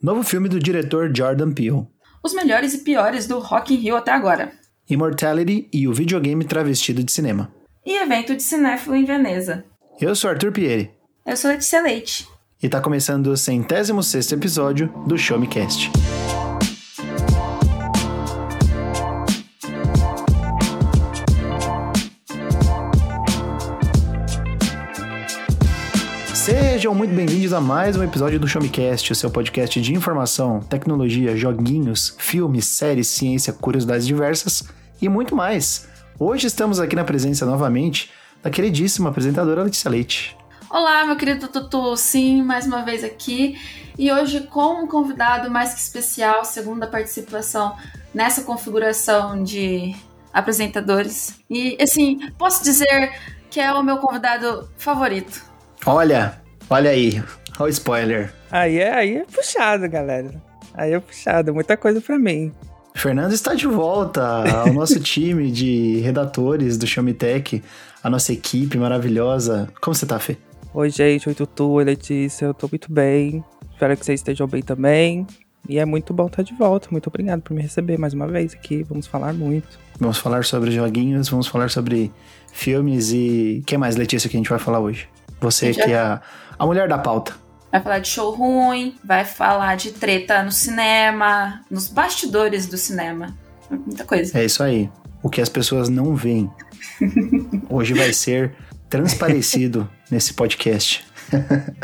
Novo filme do diretor Jordan Peele. Os melhores e piores do Rock in Rio até agora. Immortality e o videogame travestido de cinema. E evento de cinéfilo em Veneza. Eu sou Arthur Pieri. Eu sou Letícia Leite. E tá começando o centésimo sexto episódio do Show Me Cast. Sejam muito bem-vindos a mais um episódio do Show Me Cast, o seu podcast de informação, tecnologia, joguinhos, filmes, séries, ciência, curiosidades diversas e muito mais. Hoje estamos aqui na presença novamente da queridíssima apresentadora Letícia Leite. Olá, meu querido Tutu, sim, mais uma vez aqui e hoje com um convidado mais que especial, segunda participação nessa configuração de apresentadores. E assim, posso dizer que é o meu convidado favorito. Olha, olha aí, olha o spoiler. Aí é, aí é puxado, galera. Aí é puxado, muita coisa para mim. Fernando está de volta ao nosso time de redatores do Tech, a nossa equipe maravilhosa. Como você tá, Fê? Oi, gente. Oi, Tutu. Oi, Letícia. Eu tô muito bem. Espero que vocês estejam bem também. E é muito bom estar de volta. Muito obrigado por me receber mais uma vez aqui. Vamos falar muito. Vamos falar sobre joguinhos, vamos falar sobre filmes e. O que mais, Letícia, que a gente vai falar hoje? Você que é a, a mulher da pauta. Vai falar de show ruim, vai falar de treta no cinema, nos bastidores do cinema. Muita coisa. É isso aí. O que as pessoas não veem. Hoje vai ser transparecido nesse podcast.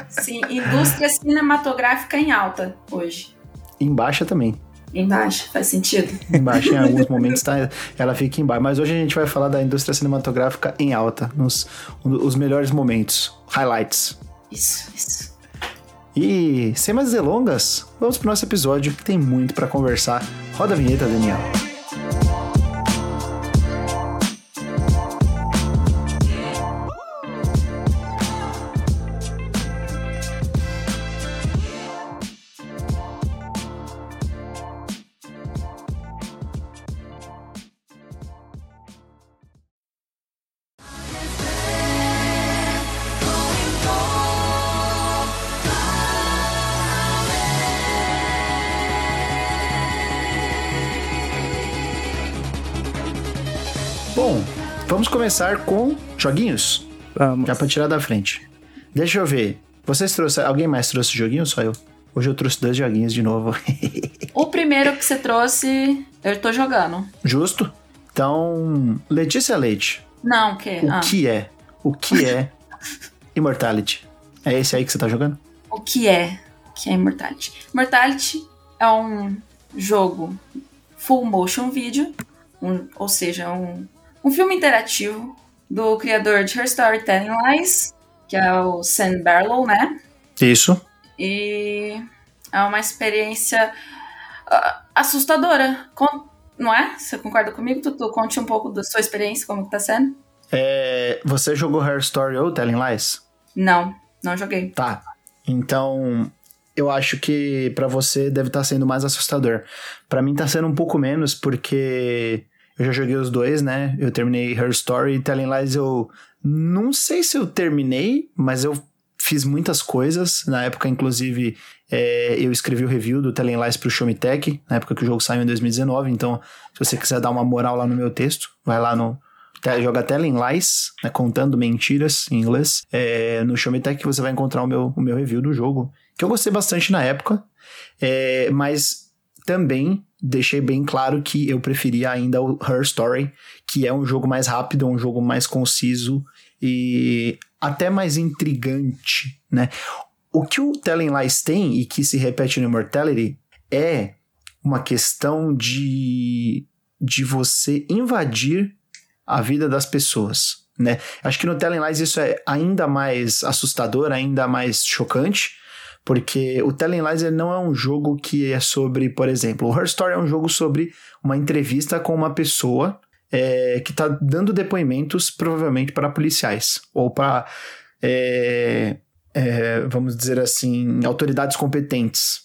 Sim, indústria cinematográfica em alta hoje. Em baixa também. Embaixo, faz sentido? Embaixo, em alguns momentos tá, ela fica embaixo. Mas hoje a gente vai falar da indústria cinematográfica em alta, nos os melhores momentos, highlights. Isso, isso. E sem mais delongas, vamos pro nosso episódio que tem muito para conversar. Roda a vinheta, Daniel. Começar com joguinhos. Vamos. Já pra tirar da frente. Deixa eu ver. Vocês trouxeram. Alguém mais trouxe joguinho? Só eu. Hoje eu trouxe dois joguinhos de novo. o primeiro que você trouxe, eu tô jogando. Justo. Então, Letícia Leite. Não, o quê? O ah. que é? O que é Immortality? É esse aí que você tá jogando? O que é? O que é Immortality? Immortality é um jogo full motion video, um, ou seja, um um filme interativo do criador de Her Story Telling Lies, que é o Sam Barlow, né? Isso. E é uma experiência uh, assustadora, Com, não é? Você concorda comigo, Tutu? Conte um pouco da sua experiência, como que tá sendo. É, você jogou Her Story ou Telling Lies? Não, não joguei. Tá. Então, eu acho que para você deve estar tá sendo mais assustador. Para mim tá sendo um pouco menos, porque eu já joguei os dois, né? Eu terminei Her Story e Telling Lies eu não sei se eu terminei, mas eu fiz muitas coisas. Na época, inclusive, é, eu escrevi o review do Telling Lies pro Show Me Tech, na época que o jogo saiu em 2019. Então, se você quiser dar uma moral lá no meu texto, vai lá no. Joga Telling Lies, né, contando mentiras em inglês. É, no Show Me Tech você vai encontrar o meu, o meu review do jogo, que eu gostei bastante na época. É, mas também deixei bem claro que eu preferia ainda o Her Story, que é um jogo mais rápido, um jogo mais conciso e até mais intrigante, né? O que o Telling Lies tem e que se repete no Immortality é uma questão de, de você invadir a vida das pessoas, né? Acho que no Telling Lies isso é ainda mais assustador, ainda mais chocante, porque o Telling Lies não é um jogo que é sobre, por exemplo, o Her Story é um jogo sobre uma entrevista com uma pessoa é, que está dando depoimentos, provavelmente para policiais ou para, é, é, vamos dizer assim, autoridades competentes.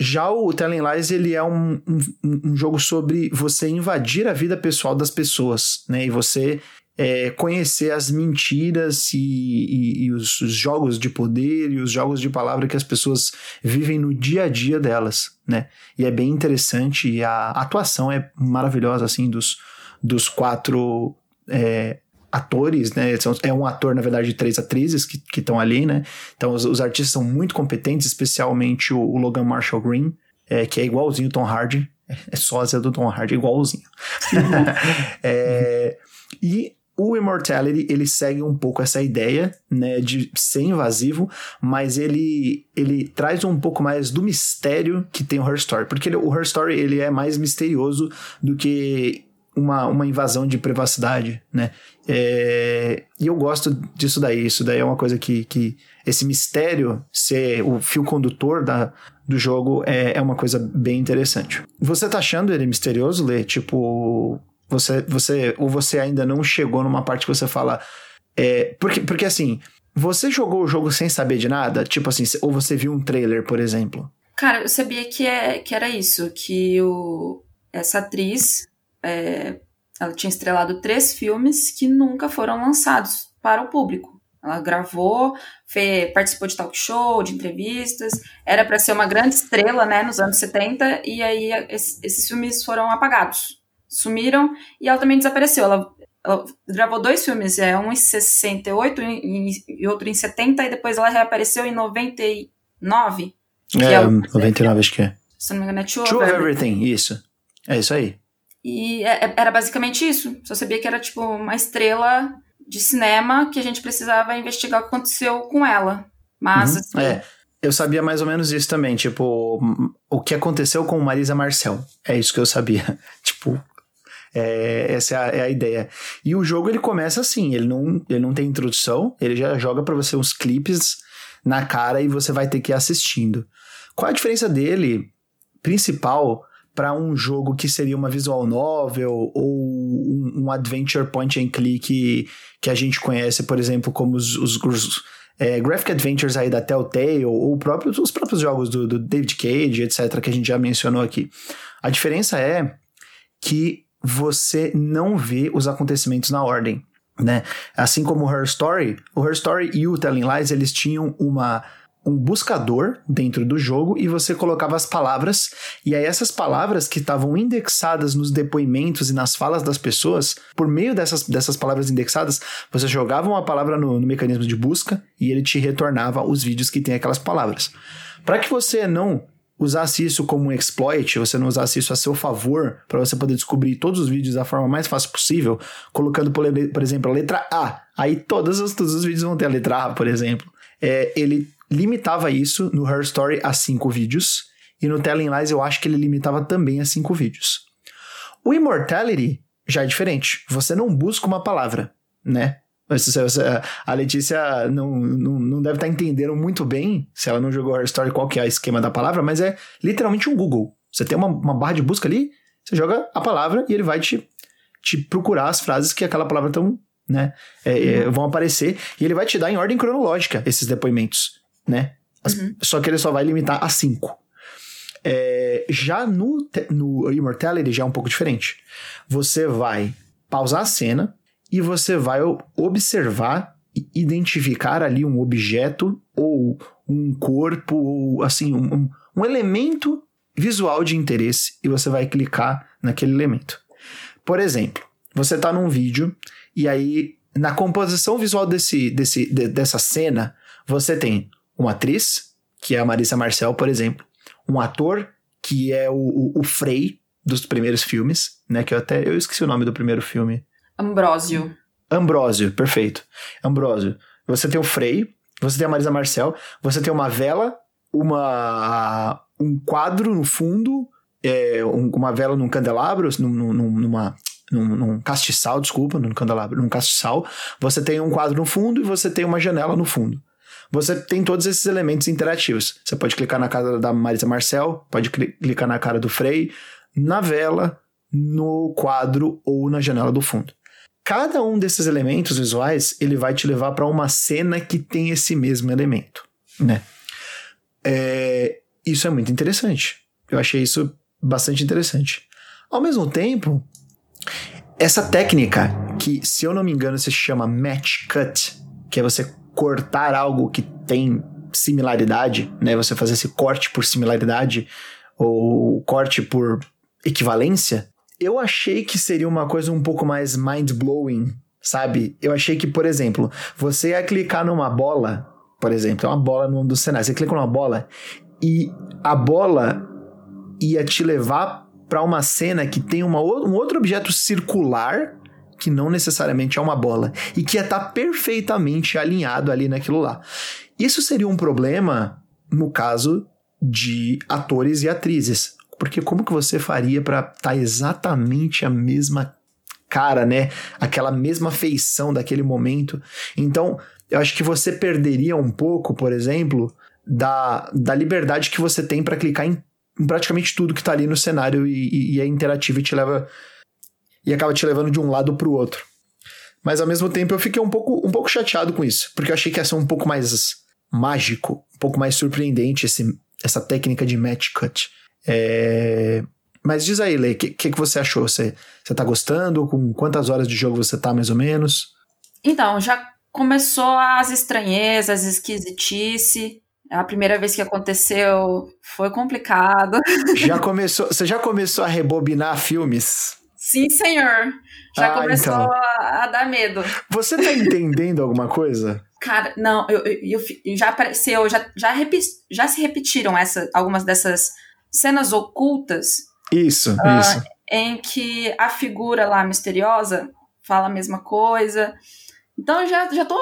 Já o Telling Lies ele é um, um, um, jogo sobre você invadir a vida pessoal das pessoas, né? E você é, conhecer as mentiras e, e, e os, os, jogos de poder e os jogos de palavra que as pessoas vivem no dia a dia delas, né? E é bem interessante e a atuação é maravilhosa, assim, dos, dos quatro é, atores, né? É um ator, na verdade, de três atrizes que estão ali, né? Então os, os, artistas são muito competentes, especialmente o, o Logan Marshall Green, é, que é igualzinho o Tom Hardy. É sósia do Tom Hardy, igualzinho. é, e o Immortality, ele segue um pouco essa ideia, né, de ser invasivo, mas ele, ele traz um pouco mais do mistério que tem o Her Story, porque ele, o Her Story, ele é mais misterioso do que uma, uma invasão de privacidade, né? É, e eu gosto disso daí. Isso daí é uma coisa que, que esse mistério ser o fio condutor da, do jogo é, é uma coisa bem interessante. Você tá achando ele misterioso, Lê? Tipo, você, você ou você ainda não chegou numa parte que você fala. É, porque, porque assim, você jogou o jogo sem saber de nada? Tipo assim, ou você viu um trailer, por exemplo? Cara, eu sabia que, é, que era isso, que o, essa atriz é, ela tinha estrelado três filmes que nunca foram lançados para o público. Ela gravou, fez, participou de talk show, de entrevistas, era para ser uma grande estrela, né, nos anos 70, e aí esses filmes foram apagados, sumiram, e ela também desapareceu. Ela, ela gravou dois filmes, é, um em 68 e, e outro em 70, e depois ela reapareceu em 99. É, é o, 99 acho que é. Se não me engano é True, True of Everything. Everything, isso. É isso aí. E é, é, era basicamente isso. Só sabia que era tipo uma estrela de cinema que a gente precisava investigar o que aconteceu com ela. Mas. Uhum. Assim, é. Eu sabia mais ou menos isso também, tipo, o que aconteceu com Marisa Marcel. É isso que eu sabia. tipo, é, essa é a, é a, ideia. E o jogo ele começa assim, ele não, ele não tem introdução, ele já joga para você uns clipes na cara e você vai ter que ir assistindo. Qual a diferença dele principal para um jogo que seria uma visual novel ou um, um, adventure point and click que a gente conhece, por exemplo, como os, os, os é, graphic adventures aí da Telltale ou próprio, os próprios jogos do, do David Cage, etc., que a gente já mencionou aqui. A diferença é que você não vê os acontecimentos na ordem, né? Assim como o Her Story, o Her Story e o Telling Lies, eles tinham uma um buscador dentro do jogo e você colocava as palavras, e aí essas palavras que estavam indexadas nos depoimentos e nas falas das pessoas, por meio dessas, dessas palavras indexadas, você jogava uma palavra no, no mecanismo de busca e ele te retornava os vídeos que tem aquelas palavras. Para que você não usasse isso como um exploit, você não usasse isso a seu favor, para você poder descobrir todos os vídeos da forma mais fácil possível, colocando, por, exemplo, a letra A. Aí todos os, todos os vídeos vão ter a letra A, por exemplo. É, ele limitava isso no Her Story a cinco vídeos, e no Telling Lies eu acho que ele limitava também a cinco vídeos. O Immortality já é diferente. Você não busca uma palavra, né? A Letícia não, não, não deve estar entendendo muito bem, se ela não jogou Her Story, qual que é o esquema da palavra, mas é literalmente um Google. Você tem uma, uma barra de busca ali, você joga a palavra e ele vai te, te procurar as frases que aquela palavra tão, né, é, é, vão aparecer, e ele vai te dar em ordem cronológica esses depoimentos né? Uhum. Só que ele só vai limitar a 5. É, já no, no Immortality já é um pouco diferente. Você vai pausar a cena e você vai observar e identificar ali um objeto ou um corpo ou assim um, um elemento visual de interesse e você vai clicar naquele elemento. Por exemplo, você está num vídeo e aí na composição visual desse, desse, de, dessa cena você tem uma atriz, que é a Marissa Marcel, por exemplo, um ator, que é o, o, o Frey dos primeiros filmes, né? Que eu até eu esqueci o nome do primeiro filme. Ambrósio. Ambrósio, perfeito. Ambrósio. Você tem o Frey, você tem a Marisa Marcel, você tem uma vela, uma um quadro no fundo, é, um, uma vela num candelabro, num, num, numa num, num, castiçal, desculpa, num candelabro, num castiçal. Você tem um quadro no fundo e você tem uma janela no fundo você tem todos esses elementos interativos. Você pode clicar na cara da Marisa Marcel, pode clicar na cara do Frei, na vela, no quadro ou na janela do fundo. Cada um desses elementos visuais ele vai te levar para uma cena que tem esse mesmo elemento, né? É, isso é muito interessante. Eu achei isso bastante interessante. Ao mesmo tempo, essa técnica que, se eu não me engano, se chama match cut, que é você cortar algo que tem similaridade, né? Você fazer esse corte por similaridade ou corte por equivalência. Eu achei que seria uma coisa um pouco mais mind-blowing, sabe? Eu achei que, por exemplo, você ia clicar numa bola, por exemplo, é uma bola num dos cenários, você clica numa bola e a bola ia te levar para uma cena que tem uma, um outro objeto circular que não necessariamente é uma bola e que ia estar tá perfeitamente alinhado ali naquilo lá. Isso seria um problema no caso de atores e atrizes, porque como que você faria para estar tá exatamente a mesma cara, né? Aquela mesma feição daquele momento. Então, eu acho que você perderia um pouco, por exemplo, da, da liberdade que você tem para clicar em, em, praticamente tudo que tá ali no cenário e, e, e é interativo e te leva e acaba te levando de um lado para o outro. Mas ao mesmo tempo eu fiquei um pouco, um pouco chateado com isso, porque eu achei que ia ser um pouco mais mágico, um pouco mais surpreendente esse, essa técnica de match cut. É... Mas diz aí, Lei, o que, que, que, você achou? Você, você tá gostando? Com quantas horas de jogo você tá, mais ou menos? Então, já começou as estranhezas, esquisitice. A primeira vez que aconteceu foi complicado. Já começou, você já começou a rebobinar filmes? Sim, senhor. Já ah, começou então. a, a, dar medo. Você tá entendendo alguma coisa? Cara, não, eu, eu, eu, já apareceu, já, já, repi, já se repetiram essa, algumas dessas cenas ocultas. Isso, uh, isso. Em que a figura lá misteriosa fala a mesma coisa. Então já, já tô.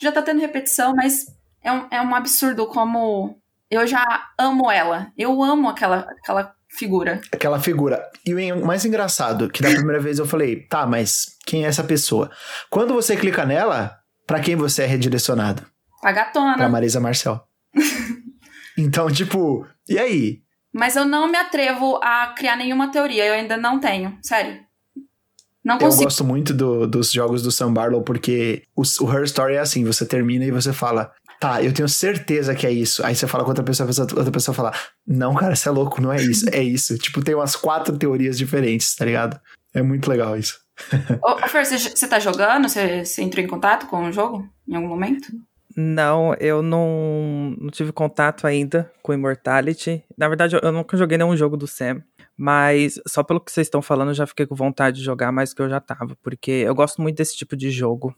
Já tá tendo repetição, mas é um, é um absurdo como eu já amo ela. Eu amo aquela, aquela figura. Aquela figura. E o mais engraçado, que da primeira vez eu falei, tá, mas quem é essa pessoa? Quando você clica nela, para quem você é redirecionado? A gatona. Pra Marisa Marcel. então, tipo, e aí? Mas eu não me atrevo a criar nenhuma teoria, eu ainda não tenho, sério. Não consigo. Eu gosto muito do, dos jogos do Sam Barlow porque o, o Her Story é assim, você termina e você fala, tá, eu tenho certeza que é isso. Aí você fala com outra pessoa, outra pessoa fala, não, cara, você é louco, não é isso, é isso. tipo, tem umas quatro teorias diferentes, tá ligado? É muito legal isso. Ô, Fer, você, você tá jogando? Você, você entrou em contato com o jogo em algum momento? Não, eu não, não tive contato ainda com Immortality. Na verdade, eu, nunca joguei nenhum jogo do Sam. Mas só pelo que vocês estão falando, eu já fiquei com vontade de jogar mais do que eu já tava. Porque eu gosto muito desse tipo de jogo.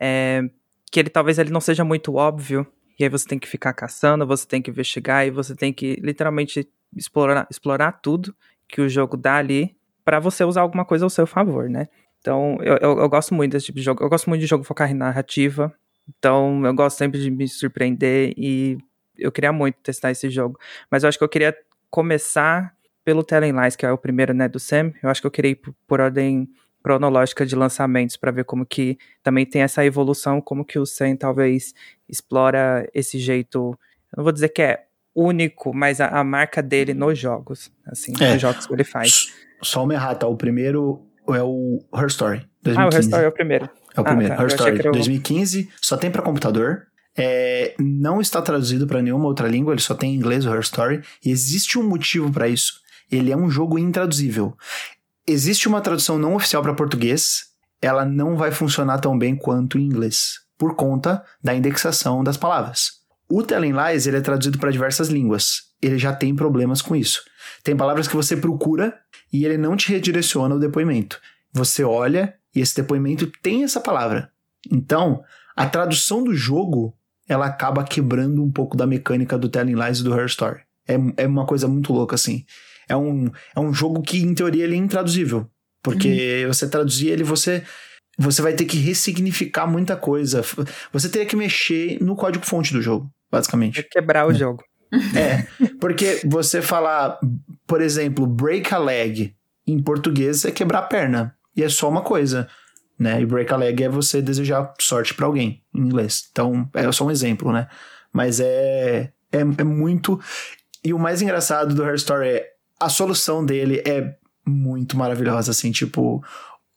É, que ele talvez ele não seja muito óbvio, e aí você tem que ficar caçando, você tem que investigar e você tem que literalmente explorar, explorar tudo que o jogo dá ali para você usar alguma coisa ao seu favor, né? Então, eu, eu, eu, gosto muito desse tipo de jogo. Eu gosto muito de jogo focar em narrativa. Então, eu gosto sempre de me surpreender e eu queria muito testar esse jogo. Mas eu acho que eu queria começar pelo Telling Lies, que é o primeiro, né, do Sam. Eu acho que eu queria ir por, ordem cronológica de lançamentos para ver como que também tem essa evolução, como que o Sen talvez explora esse jeito, eu não vou dizer que é único, mas a, a marca dele nos jogos, assim, é. nos jogos que ele faz. Só uma errata, o primeiro é o Her Story, 2015. Ah, o Her Story é o primeiro. É o ah, primeiro, tá. Her Story, eu... 2015, só tem para computador, é, não está traduzido para nenhuma outra língua, ele só tem em inglês o Her Story, e existe um motivo para isso. Ele é um jogo intraduzível existe uma tradução não oficial para português, ela não vai funcionar tão bem quanto em inglês, por conta da indexação das palavras. O Telling Lies ele é traduzido para diversas línguas. Ele já tem problemas com isso. Tem palavras que você procura e ele não te redireciona o depoimento. Você olha e esse depoimento tem essa palavra. Então, a tradução do jogo ela acaba quebrando um pouco da mecânica do Telling Lies e do Her Story. É, é uma coisa muito louca, assim é um, é um jogo que, em teoria, ele é intraduzível. Porque uhum. você traduzir ele, você você vai ter que ressignificar muita coisa. Você teria que mexer no código-fonte do jogo, basicamente. É quebrar o é. jogo. É, porque você falar, por exemplo, break a leg em português é quebrar a perna. E é só uma coisa, né? E break a leg é você desejar sorte para alguém, em inglês. Então, é só um exemplo, né? Mas é, é, é muito... E o mais engraçado do Her Story é a solução dele é muito maravilhosa, assim, tipo,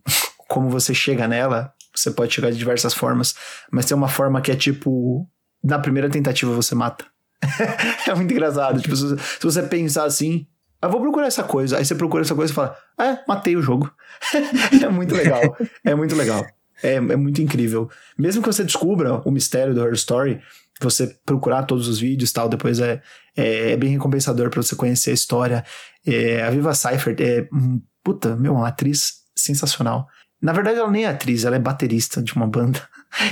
como você chega nela, você pode chegar de diversas formas, mas tem uma forma que é tipo, na primeira tentativa você mata. é muito engraçado, tipo, se, você pensar assim, eu vou procurar essa coisa. Aí você procura essa coisa e fala, é, matei o jogo. é muito legal. É muito legal. É, é muito incrível. Mesmo que você descubra o mistério do Her Story, você procurar todos os vídeos e tal, depois é, é, é bem recompensador para você conhecer a história. É, a Viva Seifert é, puta, meu, uma atriz sensacional. Na verdade, ela nem é atriz, ela é baterista de uma banda.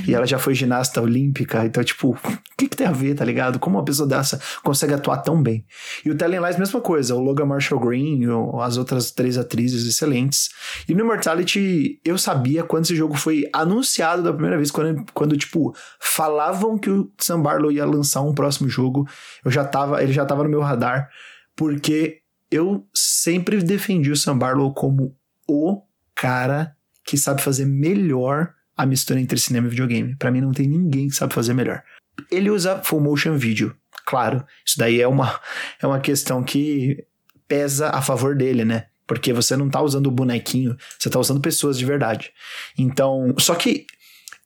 E ela já foi ginasta olímpica, então, tipo, o que, que tem a ver, tá ligado? Como uma pessoa dessa consegue atuar tão bem? E o Telling Lies, mesma coisa, o Logan Marshall Green, as outras três atrizes excelentes. E no Immortality, eu sabia quando esse jogo foi anunciado da primeira vez, quando, quando tipo, falavam que o Sam Barlow ia lançar um próximo jogo, eu já tava, ele já tava no meu radar, porque eu sempre defendi o Sam Barlow como o cara que sabe fazer melhor a mistura entre cinema e videogame. Para mim não tem ninguém que sabe fazer melhor. Ele usa full motion video, claro. Isso daí é uma é uma questão que pesa a favor dele, né? Porque você não tá usando o bonequinho, você tá usando pessoas de verdade. Então, só que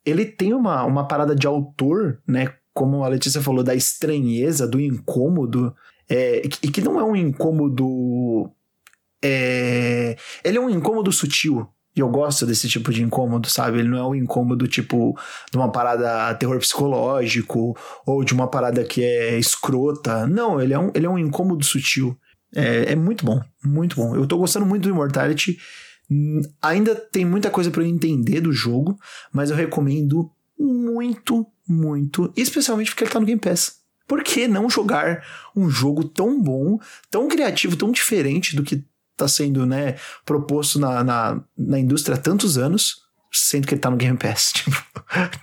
ele tem uma, uma parada de autor, né? Como a Letícia falou, da estranheza, do incômodo, é, e que não é um incômodo. É, ele é um incômodo sutil, e eu gosto desse tipo de incômodo, sabe? Ele não é um incômodo tipo de uma parada terror psicológico ou de uma parada que é escrota. Não, ele é um, ele é um incômodo sutil. É, é muito bom, muito bom. Eu tô gostando muito do Immortality. Ainda tem muita coisa para eu entender do jogo, mas eu recomendo muito, muito, especialmente porque ele tá no Game Pass. Por que não jogar um jogo tão bom, tão criativo, tão diferente do que está sendo né, proposto na, na, na indústria há tantos anos, sendo que ele tá no Game Pass, tipo,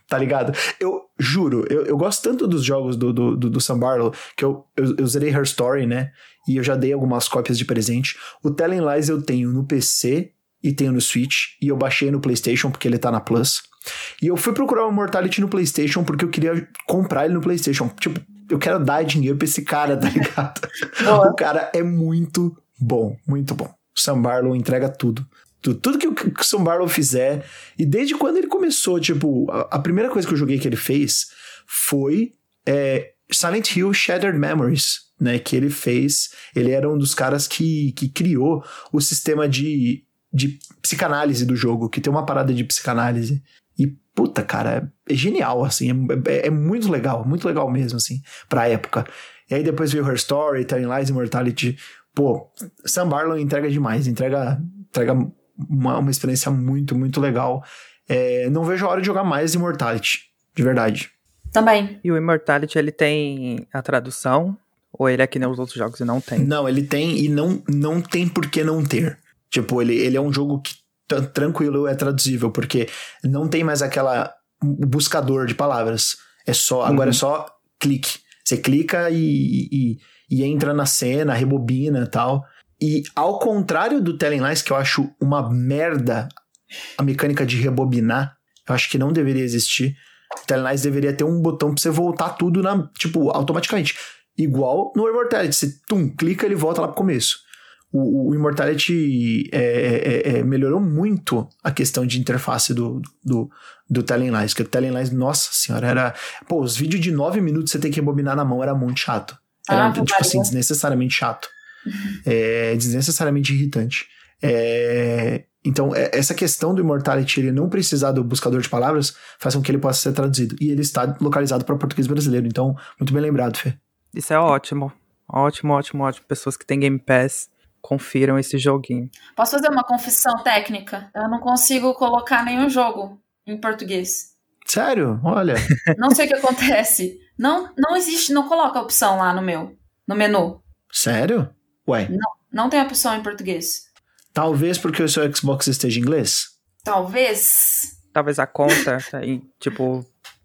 tá ligado? Eu juro, eu, eu gosto tanto dos jogos do, do, do, do Sam Barlow, que eu, eu, eu zerei Her Story, né? E eu já dei algumas cópias de presente. O Telling Lies eu tenho no PC e tenho no Switch, e eu baixei no PlayStation porque ele tá na Plus. E eu fui procurar o Mortality no PlayStation porque eu queria comprar ele no PlayStation. Tipo, eu quero dar dinheiro pra esse cara, tá ligado? o cara é muito bom, muito bom. O Sam Barlow entrega tudo. Tudo, que, o, Sam Barlow fizer. E desde quando ele começou, tipo, a, primeira coisa que eu joguei que ele fez foi é, Silent Hill Shattered Memories, né? Que ele fez. Ele era um dos caras que, que criou o sistema de, de psicanálise do jogo, que tem uma parada de psicanálise. E, puta, cara, é, é genial, assim, é, é, é, muito legal, muito legal mesmo, assim, pra época. E aí depois veio Her Story, Telling Lies, Immortality, pô, Sam Barlow entrega demais, entrega, entrega uma, uma experiência muito, muito legal. É, não vejo a hora de jogar mais Immortality, de verdade. Também. E o Immortality, ele tem a tradução? Ou ele é que nem os outros jogos e não tem? Não, ele tem e não, não tem por que não ter. Tipo, ele, ele é um jogo que tranquilo é traduzível, porque não tem mais aquela buscador de palavras. É só, agora é uhum. só clique. Você clica e, e, e entra na cena, rebobina e tal. E ao contrário do Telling Lies, que eu acho uma merda a mecânica de rebobinar, eu acho que não deveria existir. O Telling Lies deveria ter um botão pra você voltar tudo na, tipo, automaticamente. Igual no Immortality, você tum, clica ele volta lá pro começo. O, o Immortality é, é, é, melhorou muito a questão de interface do, do, do Telling Lies, que o Telling Lies, nossa senhora, era. Pô, os vídeos de 9 minutos você tem que rebobinar na mão era muito chato. Era, ah, tipo assim, desnecessariamente chato. é, desnecessariamente irritante. É, então, é, essa questão do Immortality ele não precisar do buscador de palavras faz com que ele possa ser traduzido. E ele está localizado para português brasileiro. Então, muito bem lembrado, Fê. Isso é ótimo. Ótimo, ótimo, ótimo. Pessoas que têm Game Pass confiram esse joguinho. Posso fazer uma confissão técnica? Eu não consigo colocar nenhum jogo em português. Sério? Olha. Não sei o que acontece. Não, não existe, não coloca a opção lá no meu, no menu. Sério? Ué. Não, não tem opção em português. Talvez porque o seu Xbox esteja em inglês? Talvez. Talvez a conta tá em, tipo,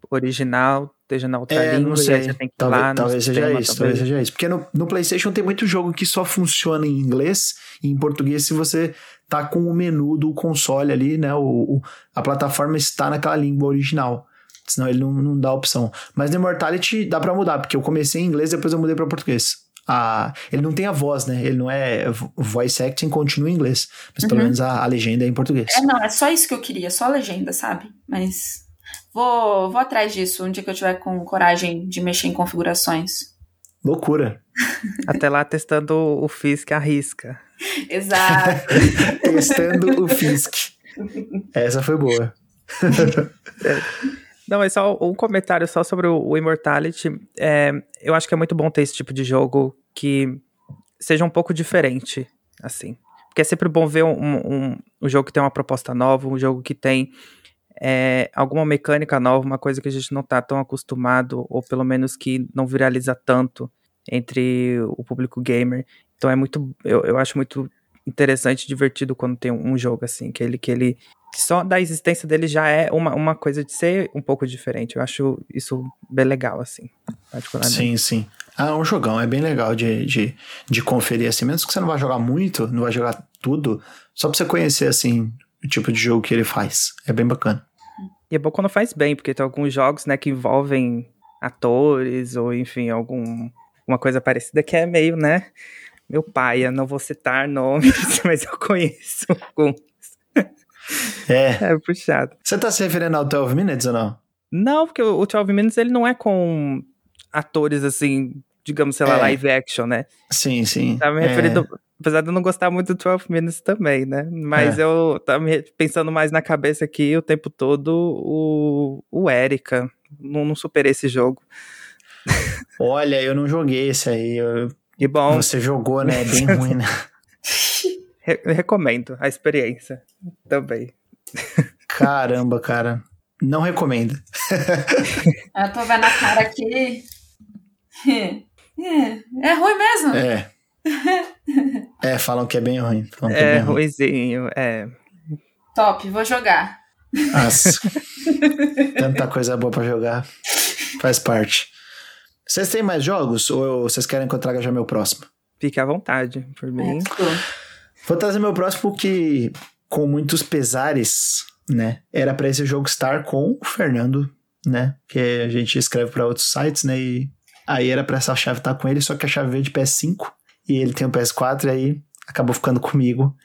original esteja na outra é, língua não sei. você tem que talvez, lá talvez seja sistema, isso, talvez. talvez seja isso. Porque no, no PlayStation tem muito jogo que só funciona em inglês e em português se você tá com o menu do console ali, né? O, o a plataforma está naquela língua original. Senão ele não, não dá opção. Mas no Immortality dá pra mudar, porque eu comecei em inglês e depois eu mudei pra português. Ah, ele não tem a voz, né? Ele não é voice acting, continua em inglês. Mas uhum. pelo menos a, a, legenda é em português. É, não, é só isso que eu queria, só a legenda, sabe? Mas vou, vou atrás disso um dia que eu tiver com coragem de mexer em configurações. Loucura. Até lá testando o Fisk arrisca. Exato. Testando o Fisk. Essa foi boa. Não, é só um comentário só sobre o, Immortality. É, eu acho que é muito bom ter esse tipo de jogo que seja um pouco diferente, assim. Porque é sempre bom ver um, um, um jogo que tem uma proposta nova, um jogo que tem é, alguma mecânica nova, uma coisa que a gente não tá tão acostumado, ou pelo menos que não viraliza tanto entre o público gamer. Então é muito. Eu, eu acho muito interessante, divertido quando tem um jogo assim, que ele, que ele só da existência dele já é uma, uma coisa de ser um pouco diferente. Eu acho isso bem legal, assim, particularmente. Sim, sim. Ah, é um jogão, é bem legal de, de, de conferir, assim, mesmo que você não vá jogar muito, não vai jogar tudo, só pra você conhecer, assim, o tipo de jogo que ele faz. É bem bacana. E é bom quando faz bem, porque tem alguns jogos, né, que envolvem atores, ou enfim, algum, uma coisa parecida que é meio, né, meu pai, eu não vou citar nomes, mas eu conheço alguns. É. É puxado. Você tá se referindo ao 12 Minutes ou não? Não, porque o 12 Minutes ele não é com atores assim, digamos, sei lá, É. live action, né? Sim, sim. Tava me É. referindo, apesar de eu não gostar muito do 12 Minutes também, né? Mas É. eu tava me pensando mais na cabeça aqui o tempo todo o, o Erika. Não, não superei esse jogo. Olha, eu não joguei esse aí. eu- E bom, Você jogou, né? É bem ruim, né? re- recomendo a experiência também. Caramba, cara. Não recomendo. Eu tô vendo a cara aqui. É, é ruim mesmo. É. É, falam que é bem ruim. Falam que é, É bem ruim. ruizinho, é. Top, vou jogar. Nossa. Tanta coisa boa pra jogar. Faz parte. Vocês têm mais jogos? Ou vocês querem que eu traga já meu próximo? Fique à vontade, por mim. Vou trazer meu próximo que, com muitos pesares, né? Era pra esse jogo estar com o Fernando, né? Que a gente escreve pra outros sites, né? E aí era pra essa chave estar com ele, só que a chave veio de PS5 e ele tem o PS4 e aí acabou ficando comigo.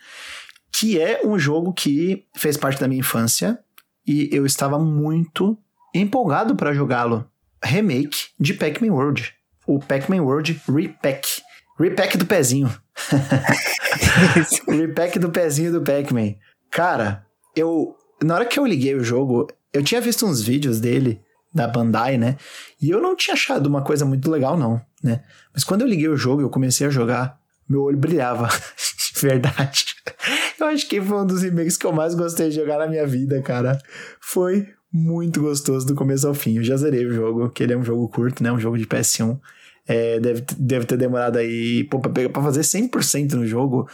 Que é um jogo que fez parte da minha infância e eu estava muito empolgado pra jogá-lo. Remake de Pac-Man World. O Pac-Man World Repack. Repack do pezinho. O repack do pezinho do Pac-Man. Cara, eu. Na hora que eu liguei o jogo, eu tinha visto uns vídeos dele, da Bandai, né? E eu não tinha achado uma coisa muito legal, não, né? Mas quando eu liguei o jogo e eu comecei a jogar, meu olho brilhava. De verdade. Eu acho que foi um dos remakes que eu mais gostei de jogar na minha vida, cara. Foi muito gostoso do começo ao fim. Eu já zerei o jogo, que ele é um jogo curto, né? Um jogo de PS1. É, deve, deve ter demorado aí, pô, pra, fazer 100% no jogo.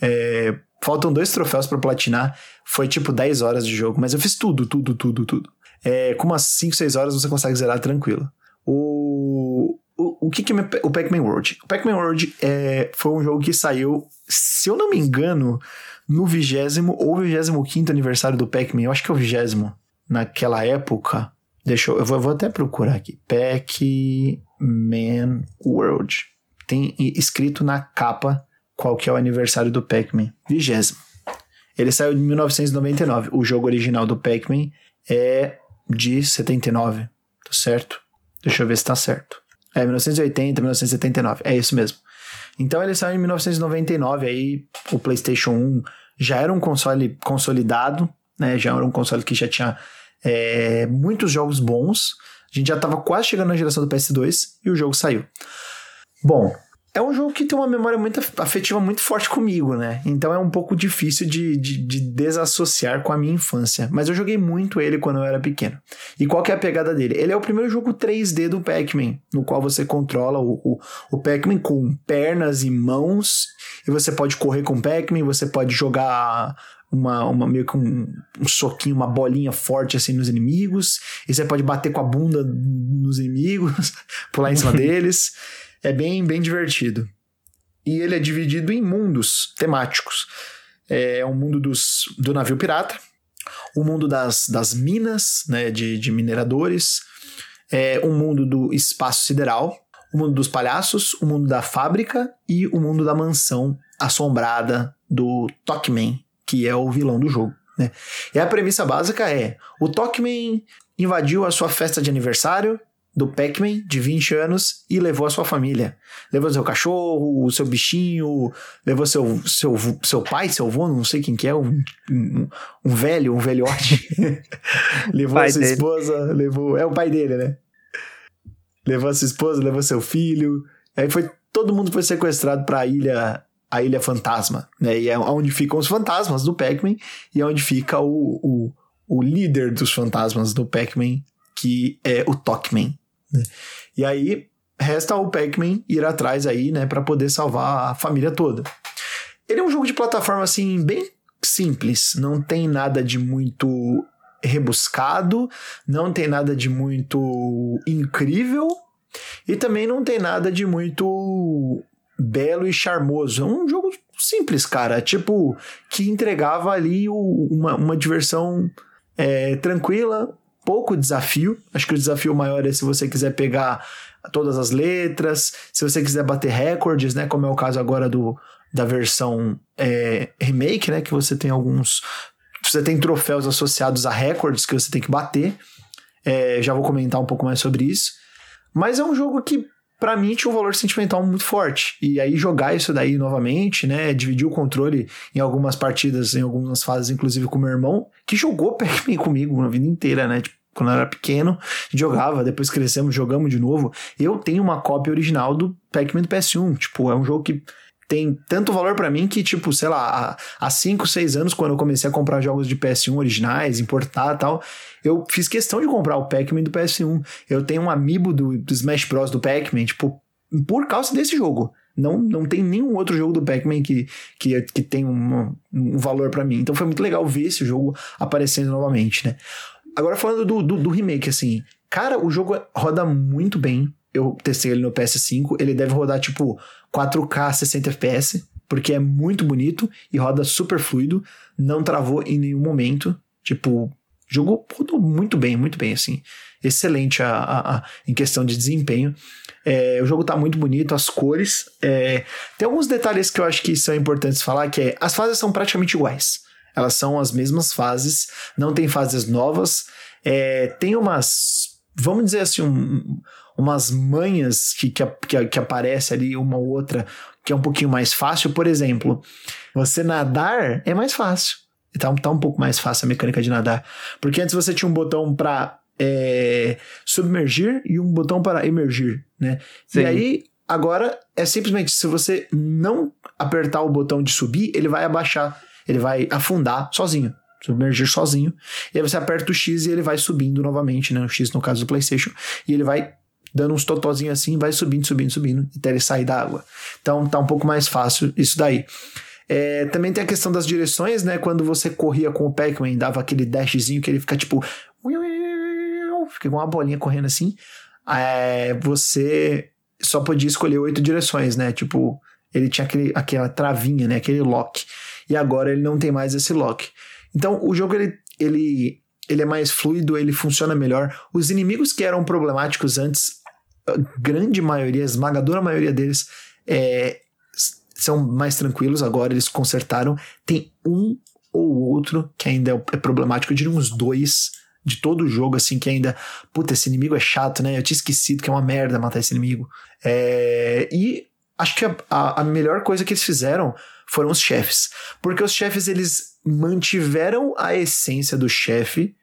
É, faltam dois troféus pra platinar. Foi tipo 10 horas de jogo, mas eu fiz tudo, tudo, tudo, tudo. É, com umas 5, 6 horas você consegue zerar tranquilo. O, o, o que, que é o Pac-Man World? O Pac-Man World é, foi um jogo que saiu, se eu não me engano, no vigésimo ou vigésimo quinto aniversário do Pac-Man. Eu acho que é o vigésimo. Naquela época. Deixa eu. Eu vou, eu vou até procurar aqui. Pac-Man World. Tem escrito na capa qual que é o aniversário do Pac-Man. Vigésimo. Ele saiu em 1999. O jogo original do Pac-Man é de 79. Tá certo? Deixa eu ver se tá certo. É 1980, 1979. É isso mesmo. Então ele saiu em 1999, aí o PlayStation 1 já era um console consolidado, né? Já era um console que já tinha é, muitos jogos bons. A gente já estava quase chegando na geração do PS2 e o jogo saiu. Bom, é um jogo que tem uma memória muito af- afetiva muito forte comigo, né? Então é um pouco difícil de, de, de desassociar com a minha infância. Mas eu joguei muito ele quando eu era pequeno. E qual que é a pegada dele? Ele é o primeiro jogo 3D do Pac-Man, no qual você controla o, o, o Pac-Man com pernas e mãos, e você pode correr com o Pac-Man, você pode jogar uma, uma meio que um, um soquinho, uma bolinha forte assim nos inimigos, e você pode bater com a bunda nos inimigos, pular em cima deles. É bem, bem divertido. E ele é dividido em mundos temáticos. É um mundo dos, do navio pirata, o mundo das, das minas, né, de, de mineradores, é, o mundo do espaço sideral, o mundo dos palhaços, o mundo da fábrica e o mundo da mansão assombrada do Tockman, que é o vilão do jogo. Né? E a premissa básica é: o Tockman invadiu a sua festa de aniversário do Pac-Man de 20 anos e levou a sua família. Levou seu cachorro, o seu bichinho, levou seu, seu, seu pai, seu avô, não sei quem que é, um, um, um velho, um velhote. levou a sua dele. esposa, levou. É o pai dele, né? Levou a sua esposa, levou seu filho. Aí foi. Todo mundo foi sequestrado para a ilha a Ilha Fantasma, né? E é onde ficam os fantasmas do Pac-Man e é onde fica o, o, o líder dos fantasmas do Pac-Man, que é o Tokman. Né? E aí resta o Pac-Man ir atrás aí, né, para poder salvar a família toda. Ele é um jogo de plataforma assim bem simples, não tem nada de muito rebuscado, não tem nada de muito incrível e também não tem nada de muito belo e charmoso. É um jogo simples, cara. Tipo, que entregava ali uma, uma diversão é, tranquila, pouco desafio. Acho que o desafio maior é se você quiser pegar todas as letras, se você quiser bater recordes, né? Como é o caso agora do, da versão é, remake, né? Que você tem alguns. Você tem troféus associados a recordes que você tem que bater. É, já vou comentar um pouco mais sobre isso. Mas é um jogo que para mim tinha um valor sentimental muito forte. E aí jogar isso daí novamente, né, dividir o controle em algumas partidas, em algumas fases, inclusive com meu irmão, que jogou Pac-Man comigo na vida inteira, né, tipo, quando eu era pequeno, jogava, depois crescemos, jogamos de novo. Eu tenho uma cópia original do Pac-Man do PS1, tipo, é um jogo que tem tanto valor para mim que, tipo, sei lá, há 5, 6 anos, quando eu comecei a comprar jogos de PS1 originais, importar tal, eu fiz questão de comprar o Pac-Man do PS1. Eu tenho um amiibo do, do Smash Bros. do Pac-Man, tipo, por causa desse jogo. Não, não tem nenhum outro jogo do Pac-Man que, que, que tem um, um valor para mim. Então foi muito legal ver esse jogo aparecendo novamente, né? Agora falando do, do, do remake, assim. Cara, o jogo roda muito bem. Eu testei ele no PS5. Ele deve rodar, tipo, 4K 60 FPS, porque é muito bonito e roda super fluido, não travou em nenhum momento. Tipo, jogou rodou muito bem, muito bem, assim. Excelente a, a, a em questão de desempenho. É, o jogo tá muito bonito, as cores. É, tem alguns detalhes que eu acho que são importantes falar, que é as fases são praticamente iguais. Elas são as mesmas fases, não tem fases novas. É, tem umas, vamos dizer assim, um, umas manhas que, que, que, que aparece ali, uma ou outra, que é um pouquinho mais fácil. Por exemplo, você nadar é mais fácil. Tá, tá um pouco mais fácil a mecânica de nadar. Porque antes você tinha um botão para é, submergir e um botão para emergir, né? Sim. E aí, agora é simplesmente se você não apertar o botão de subir, ele vai abaixar, ele vai afundar sozinho submergir sozinho. E aí você aperta o X e ele vai subindo novamente, né? O X no caso do PlayStation. E ele vai dando uns totozinhos assim, vai subindo, subindo, subindo, até ele sair da água. Então tá um pouco mais fácil isso daí. É, também tem a questão das direções, né? Quando você corria com o Pac-Man, dava aquele dashzinho que ele fica tipo. Fica com uma bolinha correndo assim. É, você só podia escolher oito direções, né? Tipo, ele tinha aquele, aquela travinha, né? Aquele lock. E agora ele não tem mais esse lock. Então o jogo ele, ele, ele é mais fluido, ele funciona melhor. Os inimigos que eram problemáticos antes grande maioria, esmagadora maioria deles, é, são mais tranquilos agora, eles consertaram. Tem um ou outro que ainda é problemático, eu diria uns dois de todo o jogo, assim, que ainda. Puta, esse inimigo é chato, né? Eu tinha esquecido que é uma merda matar esse inimigo. É, e acho que a, a, a melhor coisa que eles fizeram foram os chefes. Porque os chefes, eles mantiveram a essência do chefe,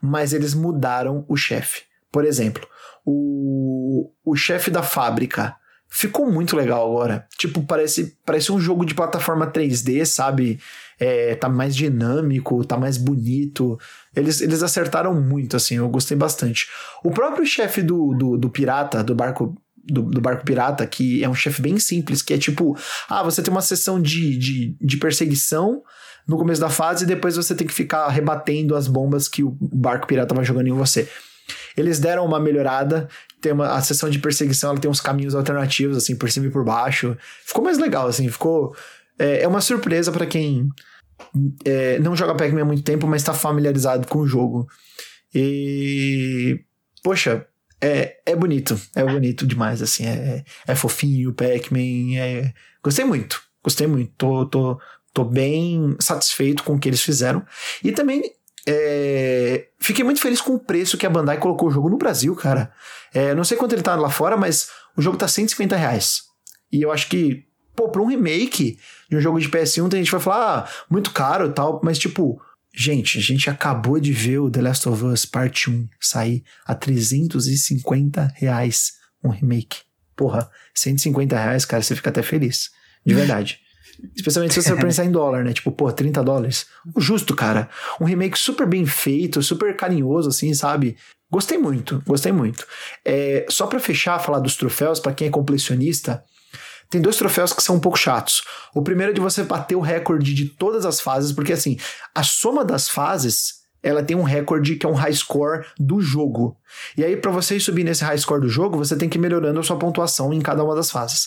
mas eles mudaram o chefe. Por exemplo, o, o chefe da fábrica ficou muito legal agora. Tipo, parece, parece um jogo de plataforma 3D, sabe? É, tá mais dinâmico, tá mais bonito. Eles, eles acertaram muito, assim, eu gostei bastante. O próprio chefe do, do, do pirata, do barco. Do, do barco pirata, que é um chefe bem simples, que é tipo: ah, você tem uma sessão de, de, de perseguição no começo da fase e depois você tem que ficar rebatendo as bombas que o barco pirata vai jogando em você. Eles deram uma melhorada, tem uma, a sessão de perseguição ela tem uns caminhos alternativos, assim, por cima e por baixo. Ficou mais legal, assim, ficou. É, é uma surpresa para quem é, não joga Pac-Man há muito tempo, mas está familiarizado com o jogo. E. Poxa, é, é bonito, é bonito demais, assim, é, é fofinho o Pac-Man, é... Gostei muito, gostei muito, tô, tô, tô bem satisfeito com o que eles fizeram. E também É... Fiquei muito feliz com o preço que a Bandai colocou o jogo no Brasil, cara. É, não sei quanto ele tá lá fora, mas o jogo tá 150 reais. E eu acho que, pô, pra um remake de um jogo de PS1, tem gente que vai falar, ah, muito caro e tal, mas tipo, gente, a gente acabou de ver o The Last of Us Parte 1 sair a 350 reais um remake. Porra, 150 reais, cara, você fica até feliz. De verdade. Especialmente se você pensar em dólar, né? Tipo, pô, 30 dólares. O justo, cara. Um remake super bem feito, super carinhoso, assim, sabe? Gostei muito, gostei muito. É, só para fechar, falar dos troféus, para quem é completionista, tem dois troféus que são um pouco chatos. O primeiro é de você bater o recorde de todas as fases, porque assim, a soma das fases ela tem um recorde que é um high score do jogo. E aí, para você subir nesse high score do jogo, você tem que ir melhorando a sua pontuação em cada uma das fases.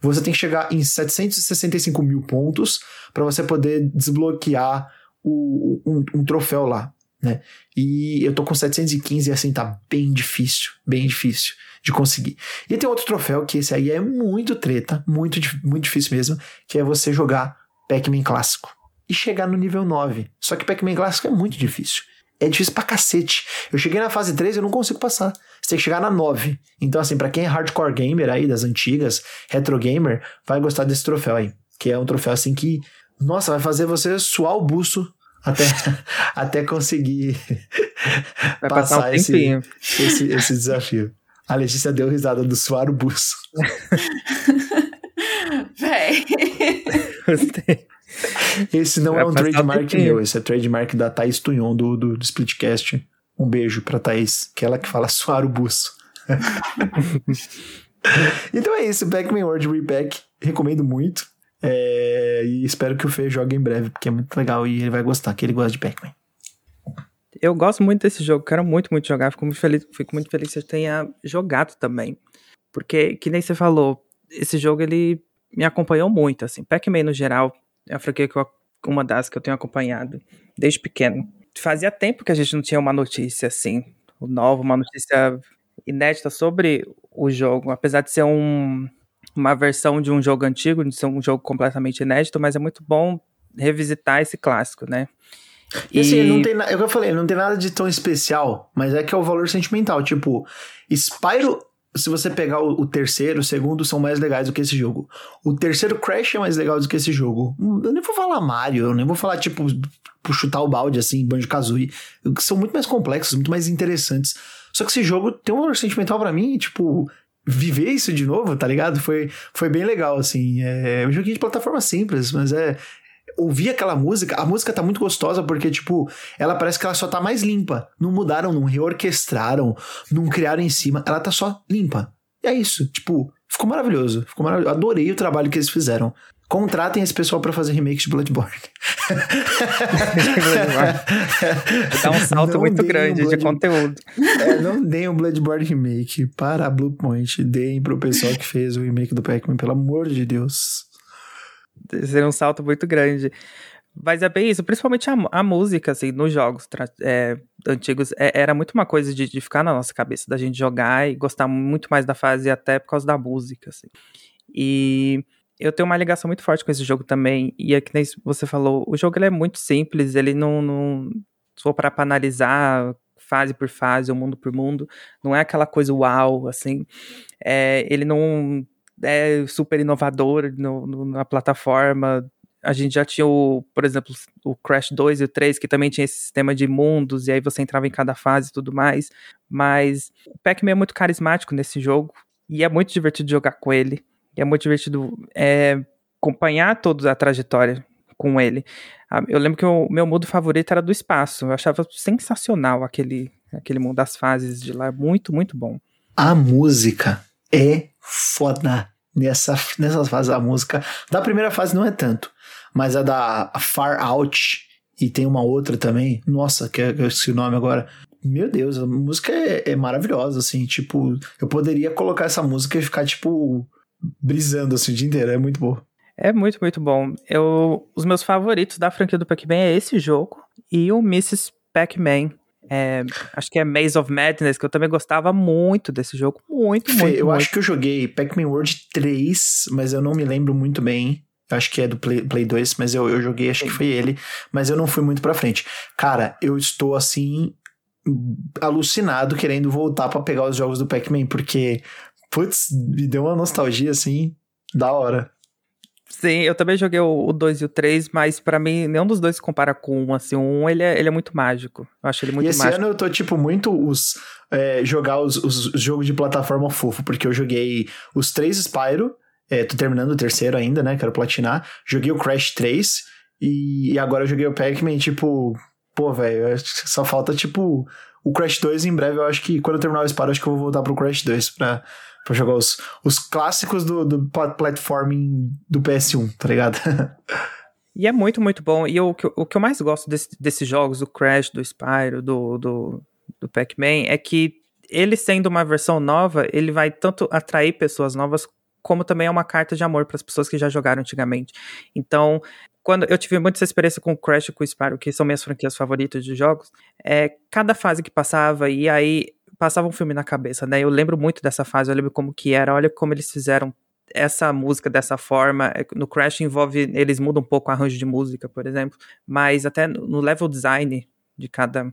Você tem que chegar em 765 mil pontos para você poder desbloquear o, um, um, troféu lá. Né? E eu tô com 715 e assim tá bem difícil, bem difícil de conseguir. E tem outro troféu que esse aí é muito treta, muito, muito difícil mesmo, que é você jogar Pac-Man clássico e chegar no nível 9. Só que Pac-Man clássico é muito difícil. É difícil pra cacete. Eu cheguei na fase 3 e eu não consigo passar. Você tem que chegar na 9. Então, assim, para quem é hardcore gamer aí, das antigas, retro gamer, vai gostar desse troféu aí. Que é um troféu assim que, nossa, vai fazer você suar o buço até, até conseguir vai passar, passar um esse, esse, esse desafio. A Letícia deu risada do suar o buço. Véi. Gostei. Esse não é, é um trademark meu, esse é trademark da Thaís Tunhon do, do, do Splitcast. Um beijo pra Thaís, que é ela que fala suar o buço. então é isso, Pac-Man World Repack. Recomendo muito. É, e espero que o Fê jogue em breve, porque é muito legal e ele vai gostar, que ele gosta de Pac-Man. Eu gosto muito desse jogo, quero muito, muito jogar. Fico muito feliz, fico muito feliz que você tenha jogado também. Porque, que nem você falou, esse jogo ele me acompanhou muito, assim. Pac-Man no geral é a franquia que eu, uma das que eu tenho acompanhado desde pequeno. Fazia tempo que a gente não tinha uma notícia assim, nova, uma notícia inédita sobre o jogo, apesar de ser um, uma versão de um jogo antigo, de ser um jogo completamente inédito, mas é muito bom revisitar esse clássico, né? E, assim, não tem é o que eu falei, não tem nada de tão especial, mas é que é o valor sentimental. Tipo, Spyro se você pegar o, o, terceiro, o segundo são mais legais do que esse jogo. O terceiro Crash é mais legal do que esse jogo. Eu nem vou falar Mario, eu nem vou falar, tipo, chutar o balde, assim, Banjo-Kazooie. São muito mais complexos, muito mais interessantes. Só que esse jogo tem um valor sentimental para mim, tipo, viver isso de novo, tá ligado? Foi, foi bem legal, assim. É um joguinho de plataforma simples, mas é, ouvir aquela música, a música tá muito gostosa porque, tipo, ela parece que ela só tá mais limpa. Não mudaram, não reorquestraram, não criaram em cima, ela tá só limpa. E é isso, tipo, ficou maravilhoso. Ficou maravilhoso. Adorei o trabalho que eles fizeram. Contratem esse pessoal para fazer remake de Bloodborne. Dá um salto não muito grande um Blood... de conteúdo. É, não deem um Bloodborne remake para a Bluepoint. Deem pro pessoal que fez o remake do Pac-Man, pelo amor de Deus seria um salto muito grande. Mas é bem isso, principalmente a, a música, assim, nos jogos é, antigos, é, era muito uma coisa de, de, ficar na nossa cabeça, da gente jogar e gostar muito mais da fase, até por causa da música, assim. E eu tenho uma ligação muito forte com esse jogo também, e é que nem você falou, o jogo ele é muito simples, ele não, não se for para analisar fase por fase, ou mundo por mundo, não é aquela coisa uau, assim, é, ele não é super inovador no, no, na plataforma. A gente já tinha, o, por exemplo, o Crash 2 e o 3, que também tinha esse sistema de mundos, e aí você entrava em cada fase e tudo mais. Mas o Pac-Man é muito carismático nesse jogo, e é muito divertido jogar com ele. E é muito divertido é, acompanhar toda a trajetória com ele. Ah, eu lembro que o meu mundo favorito era do espaço. Eu achava sensacional aquele, aquele mundo das fases de lá. Muito, muito bom. A música é foda nessa, nessas fases da música. Da primeira fase não é tanto, mas a da Far Out e tem uma outra também, nossa, que eu esqueci o nome agora. Meu Deus, a música é, é maravilhosa, assim, tipo, eu poderia colocar essa música e ficar, tipo, brisando assim o dia inteiro, é muito bom. É muito, muito bom. Eu, os meus favoritos da franquia do Pac-Man é esse jogo e o Mrs. Pac-Man, é, acho que é Maze of Madness, que eu também gostava muito desse jogo. Muito, Fê, muito. Eu muito. acho que eu joguei Pac-Man World 3, mas eu não me lembro muito bem. acho que é do Play, Play 2, mas eu, eu joguei, acho que foi ele, mas eu não fui muito pra frente. Cara, eu estou assim, alucinado querendo voltar para pegar os jogos do Pac-Man, porque, putz, me deu uma nostalgia assim, da hora. Sim, eu também joguei o 2 e o 3, mas para mim nenhum dos dois se compara com um, assim, o 1 ele é, ele é muito mágico, eu acho ele muito e esse mágico. ano eu tô, tipo, muito os, é, jogar os, os, os, jogos de plataforma fofo, porque eu joguei os três Spyro, é, tô terminando o terceiro ainda, né, quero platinar, joguei o Crash 3, e, e agora eu joguei o Pac-Man, tipo, pô, velho, só falta, tipo, o Crash 2 em breve, eu acho que quando eu terminar o Spyro, acho que eu vou voltar pro Crash 2 pra pra jogar os, os clássicos do, do platforming do PS1, tá ligado? e é muito, muito bom. E o, o que eu mais gosto desse, desses jogos, do Crash, do Spyro, do, do, do Pac-Man, é que ele sendo uma versão nova, ele vai tanto atrair pessoas novas, como também é uma carta de amor para as pessoas que já jogaram antigamente. Então, quando eu tive muita experiência com Crash e com o Spyro, que são minhas franquias favoritas de jogos, é cada fase que passava e aí passava um filme na cabeça, né? Eu lembro muito dessa fase, eu lembro como que era, olha como eles fizeram essa música dessa forma. É, no Crash envolve, eles mudam um pouco o arranjo de música, por exemplo, mas até no level design de cada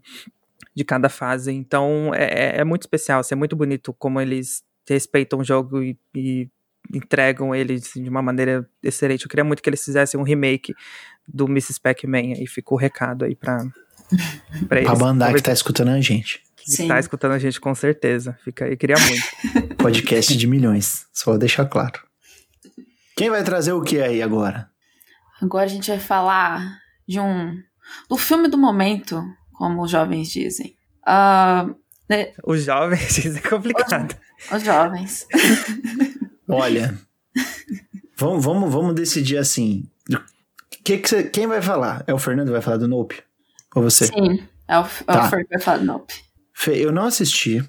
de cada fase. Então é, é, é muito especial, assim, é muito bonito como eles respeitam o jogo e, e entregam ele assim, de uma maneira excelente. Eu queria muito que eles fizessem um remake do Mrs. Pac-Man e ficou o recado aí pra, pra eles. Pra bandar que tá escutando a gente que Sim. tá escutando a gente com certeza. Fica aí, queria muito. Podcast de milhões, só vou deixar claro. Quem vai trazer o que aí agora? Agora a gente vai falar de um. do filme do momento, como os jovens dizem. Uh, né? Os jovens dizem é complicado. Os, os jovens. Olha, vamos, vamos, vamos decidir assim. Que que cê, quem vai falar? É o Fernando que vai falar do Nope? Ou você? Sim, é o, é tá. o Fernando que vai falar do Nope. Fê, eu não assisti.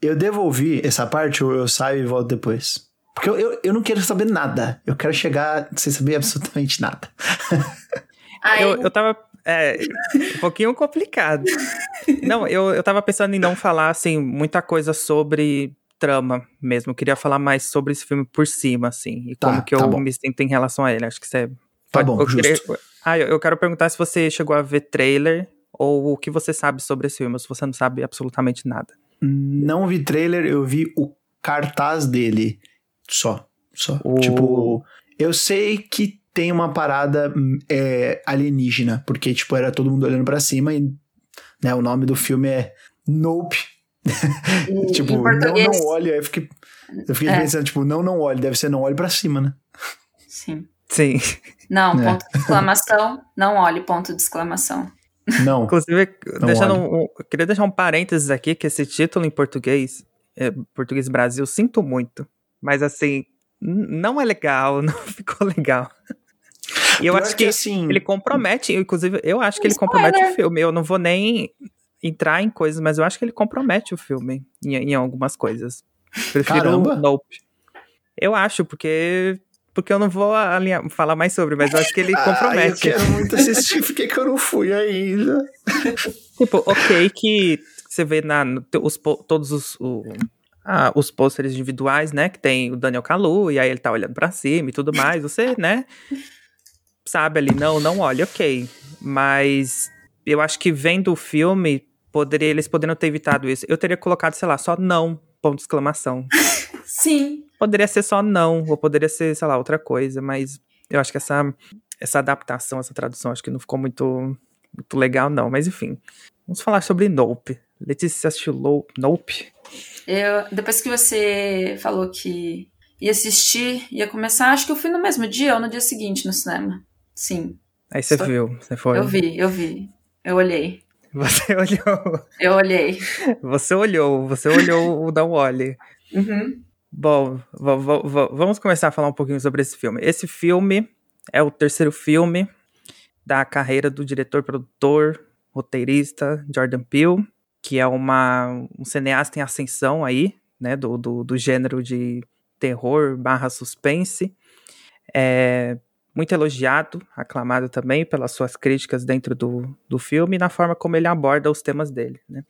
Eu devolvi essa parte ou eu saio e volto depois? Porque eu, eu, eu não quero saber nada. Eu quero chegar sem saber absolutamente nada. eu, eu tava. É, um pouquinho complicado. Não, eu, eu tava pensando em não falar, assim, muita coisa sobre trama mesmo. Eu queria falar mais sobre esse filme por cima, assim. E tá, como que tá eu bom. me sinto em relação a ele. Acho que você. Tá bom, eu justo. Queria, ah, eu, eu quero perguntar se você chegou a ver trailer ou o que você sabe sobre esse filme, se você não sabe absolutamente nada? Não vi trailer, eu vi o cartaz dele. Só. Só. O... Tipo, eu sei que tem uma parada é, alienígena, porque, tipo, era todo mundo olhando para cima e né, o nome do filme é Nope. tipo, não, não olhe. Aí eu fiquei, eu fiquei é. pensando, tipo, não, não olhe, deve ser não olhe para cima, né? Sim. Sim. Não, é. ponto de exclamação, não olhe, ponto de exclamação. Não. Inclusive, não deixando um, queria deixar um parênteses aqui, que esse título em português, é, português Brasil, sinto muito. Mas assim, não é legal, não ficou legal. E eu Pior acho que, que assim... ele compromete, inclusive, eu acho que ele compromete o filme. Eu não vou nem entrar em coisas, mas eu acho que ele compromete o filme em, em algumas coisas. Prefiro Caramba. Nope. Eu acho, porque porque eu não vou alinhar, falar mais sobre, mas eu acho que ele compromete. Ah, eu quero muito assistir, fiquei que eu não fui ainda. tipo, ok que você vê na, os, todos os, o, ah, os pôsteres individuais, né, que tem o Daniel Kalu, e aí ele tá olhando para cima e tudo mais, você, né, sabe ali, não, não olha, ok. Mas eu acho que vendo o filme, poderia, eles poderiam ter evitado isso. Eu teria colocado, sei lá, só não, ponto de exclamação. Sim. Poderia ser só não, ou poderia ser, sei lá, outra coisa, mas eu acho que essa, essa adaptação, essa tradução, acho que não ficou muito, muito legal, não. Mas enfim, vamos falar sobre Nope. Letícia assistiu Nope? Eu, depois que você falou que ia assistir, ia começar, acho que eu fui no mesmo dia ou no dia seguinte no cinema. Sim. Aí você Só... viu, você foi? Eu vi, eu vi. Eu olhei. Você olhou. Eu olhei. Você olhou, você olhou o Não Olhe. Uhum. Bom, vamos começar a falar um pouquinho sobre esse filme. Esse filme é o terceiro filme da carreira do diretor, produtor, roteirista Jordan Peele, que é uma, um cineasta em ascensão aí, né, do, do, do gênero de terror barra suspense. É muito elogiado, aclamado também pelas suas críticas dentro do, do filme e na forma como ele aborda os temas dele. Né?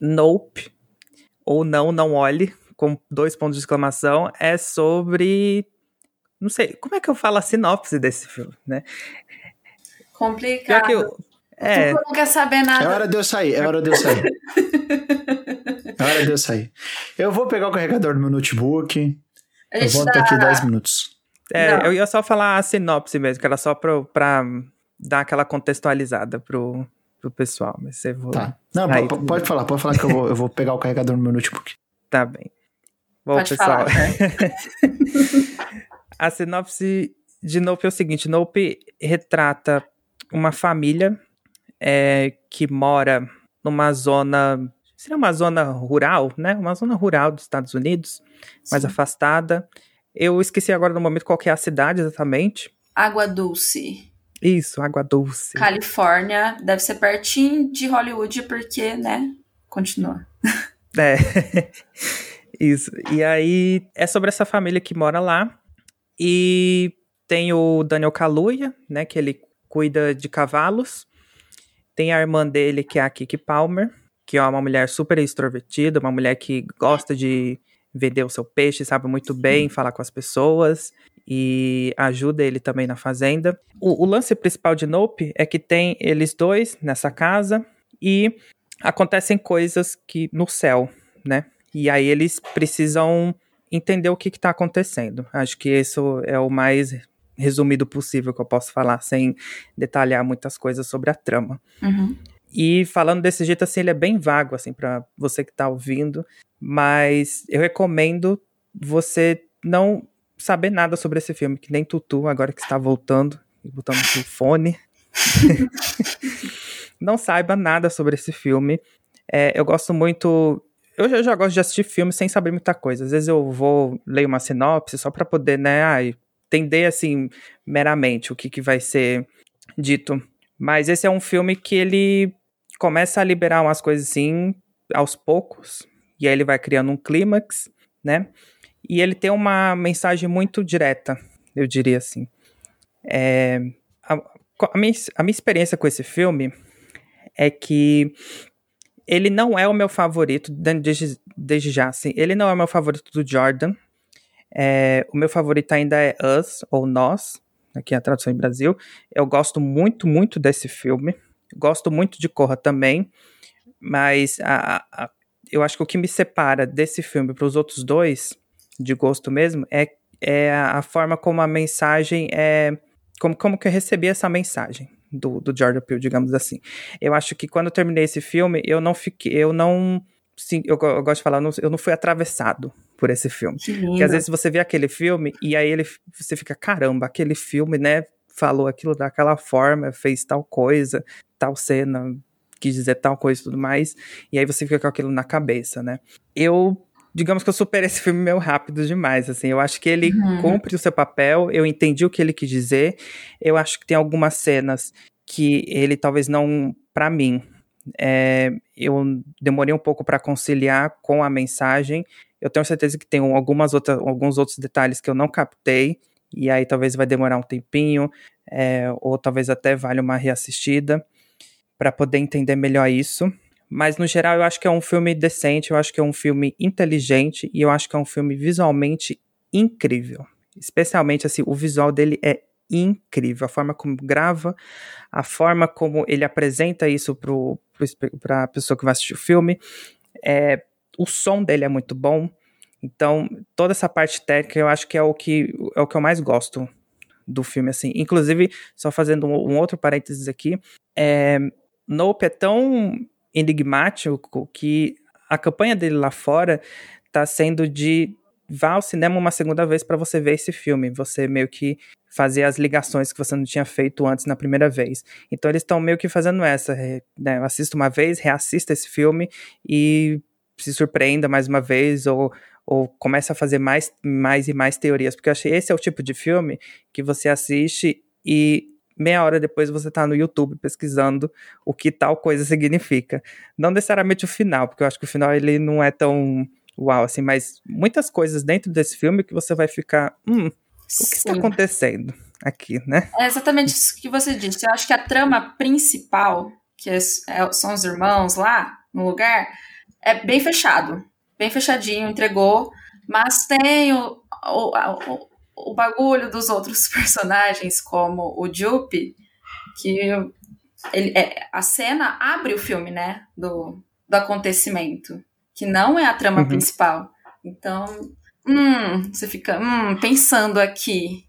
Nope, ou Não, Não Olhe, com dois pontos de exclamação, é sobre Não sei, como é que eu falo a sinopse desse filme, né? Complicado. Eu, é... Tu não quer saber nada. É hora de eu sair, é hora de eu sair. é hora de eu sair. Eu vou pegar o carregador do meu notebook. Eu volto dá... daqui 10 minutos. É, não. eu ia só falar a sinopse mesmo, que era só pra, pra dar aquela contextualizada pro, pro pessoal. Mas você vou. Tá. Não, pode, pode falar, pode falar que eu vou, eu vou pegar o carregador no meu notebook. Tá bem. Bom, pode pessoal. Falar, né? a sinopse de Nope é o seguinte: Nope retrata uma família é, que mora numa zona. Seria uma zona rural, né? Uma zona rural dos Estados Unidos, Sim. mais afastada. Eu esqueci agora no momento qual é a cidade exatamente. Água Dulce. Isso, Água Dulce. Califórnia, deve ser pertinho de Hollywood, porque, né? Continua. É. Isso. E aí é sobre essa família que mora lá. E tem o Daniel Kaluuya, né? Que ele cuida de cavalos. Tem a irmã dele, que é a Kiki Palmer, que é uma mulher super extrovertida, uma mulher que gosta de vender o seu peixe, sabe muito bem falar com as pessoas e ajuda ele também na fazenda. O, o, lance principal de Nope é que tem eles dois nessa casa e acontecem coisas que no céu, né? E aí eles precisam entender o que está acontecendo. Acho que isso é o mais resumido possível que eu posso falar, sem detalhar muitas coisas sobre a trama. Uhum. E falando desse jeito, assim, ele é bem vago, assim, para você que tá ouvindo. Mas eu recomendo você não saber nada sobre esse filme, que nem Tutu, agora que está voltando e botando o fone. não saiba nada sobre esse filme. É, eu gosto muito. Eu já, eu já, gosto de assistir filmes sem saber muita coisa. Às vezes eu vou ler uma sinopse só para poder, né, ai, entender assim meramente o que, que vai ser dito. Mas esse é um filme que ele começa a liberar umas coisas assim aos poucos, e aí ele vai criando um clímax, né? E ele tem uma mensagem muito direta, eu diria assim. É, a, a, minha, a minha experiência com esse filme é que ele não é o meu favorito, desde, desde já, assim, ele não é o meu favorito do Jordan. É, o meu favorito ainda é Us, ou Nós, aqui é a tradução em Brasil. Eu gosto muito, muito desse filme. Gosto muito de Corra também, mas a, a, eu acho que o que me separa desse filme para os outros dois, de gosto mesmo, é, é a forma como a mensagem é. Como, como que eu recebi essa mensagem do, do Jordan Peele, digamos assim. Eu acho que quando eu terminei esse filme, eu não fiquei. Eu não. Sim, eu, eu gosto de falar, eu não, eu não fui atravessado por esse filme. Porque às vezes você vê aquele filme e aí ele, você fica, caramba, aquele filme, né? Falou aquilo daquela forma, fez tal coisa, tal cena, quis dizer tal coisa e tudo mais, e aí você fica com aquilo na cabeça, né? Eu digamos que eu superei esse filme meio rápido demais, assim, eu acho que ele uhum. cumpre o seu papel, eu entendi o que ele quis dizer, eu acho que tem algumas cenas que ele talvez não, para mim, é, eu demorei um pouco para conciliar com a mensagem, eu tenho certeza que tem algumas outras, alguns outros detalhes que eu não captei, e aí talvez vai demorar um tempinho, é, ou talvez até valha uma reassistida para poder entender melhor isso. Mas no geral eu acho que é um filme decente, eu acho que é um filme inteligente e eu acho que é um filme visualmente incrível. Especialmente assim, o visual dele é incrível, a forma como grava, a forma como ele apresenta isso para a pessoa que vai assistir o filme. É, o som dele é muito bom. Então, toda essa parte técnica eu acho que é o que, é o que eu mais gosto do filme, assim. Inclusive, só fazendo um, um outro parênteses aqui, é, Nope é tão enigmático que a campanha dele lá fora tá sendo de vá ao cinema uma segunda vez para você ver esse filme, você meio que fazer as ligações que você não tinha feito antes na primeira vez. Então eles estão meio que fazendo essa, né? Assista uma vez, reassista esse filme e se surpreenda mais uma vez ou ou comece a fazer mais, mais e mais teorias, porque eu achei esse é o tipo de filme que você assiste e meia hora depois você tá no YouTube pesquisando o que tal coisa significa. Não necessariamente o final, porque eu acho que o final ele não é tão uau assim, mas muitas coisas dentro desse filme que você vai ficar, hum, o que está acontecendo aqui, né? É exatamente isso que você disse. Eu acho que a trama principal, que é, é, são os irmãos lá no lugar, é bem fechado, bem fechadinho, entregou, mas tem o, o, o o bagulho dos outros personagens, como o Jupe, que ele, é, a cena abre o filme, né? Do, do acontecimento. Que não é a trama uhum. principal. Então, hum, você fica hum, pensando aqui.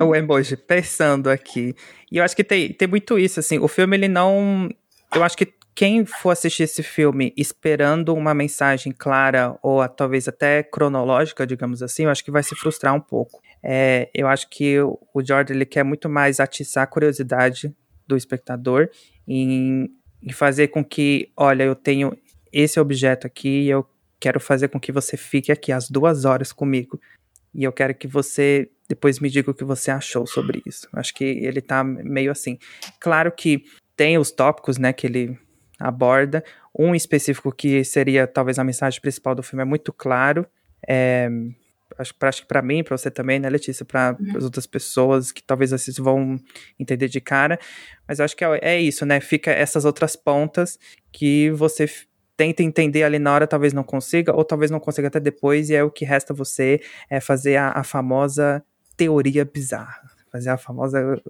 o emoji, pensando aqui. E eu acho que tem, tem muito isso, assim. O filme, ele não. Eu acho que quem for assistir esse filme esperando uma mensagem clara ou talvez até cronológica, digamos assim, eu acho que vai se frustrar um pouco. É, eu acho que o Jordan ele quer muito mais atiçar a curiosidade do espectador em, em fazer com que, olha, eu tenho esse objeto aqui e eu quero fazer com que você fique aqui as duas horas comigo. E eu quero que você depois me diga o que você achou sobre isso. Acho que ele tá meio assim. Claro que tem os tópicos, né, que ele aborda. Um específico que seria talvez a mensagem principal do filme é muito claro. É, acho, acho que para mim, para você também, né, Letícia, para uhum. as outras pessoas que talvez assistam vão entender de cara. Mas acho que é, é isso, né? Fica essas outras pontas que você tenta entender ali na hora, talvez não consiga, ou talvez não consiga até depois, e é o que resta você é fazer a, a famosa teoria bizarra. Fazer a famosa.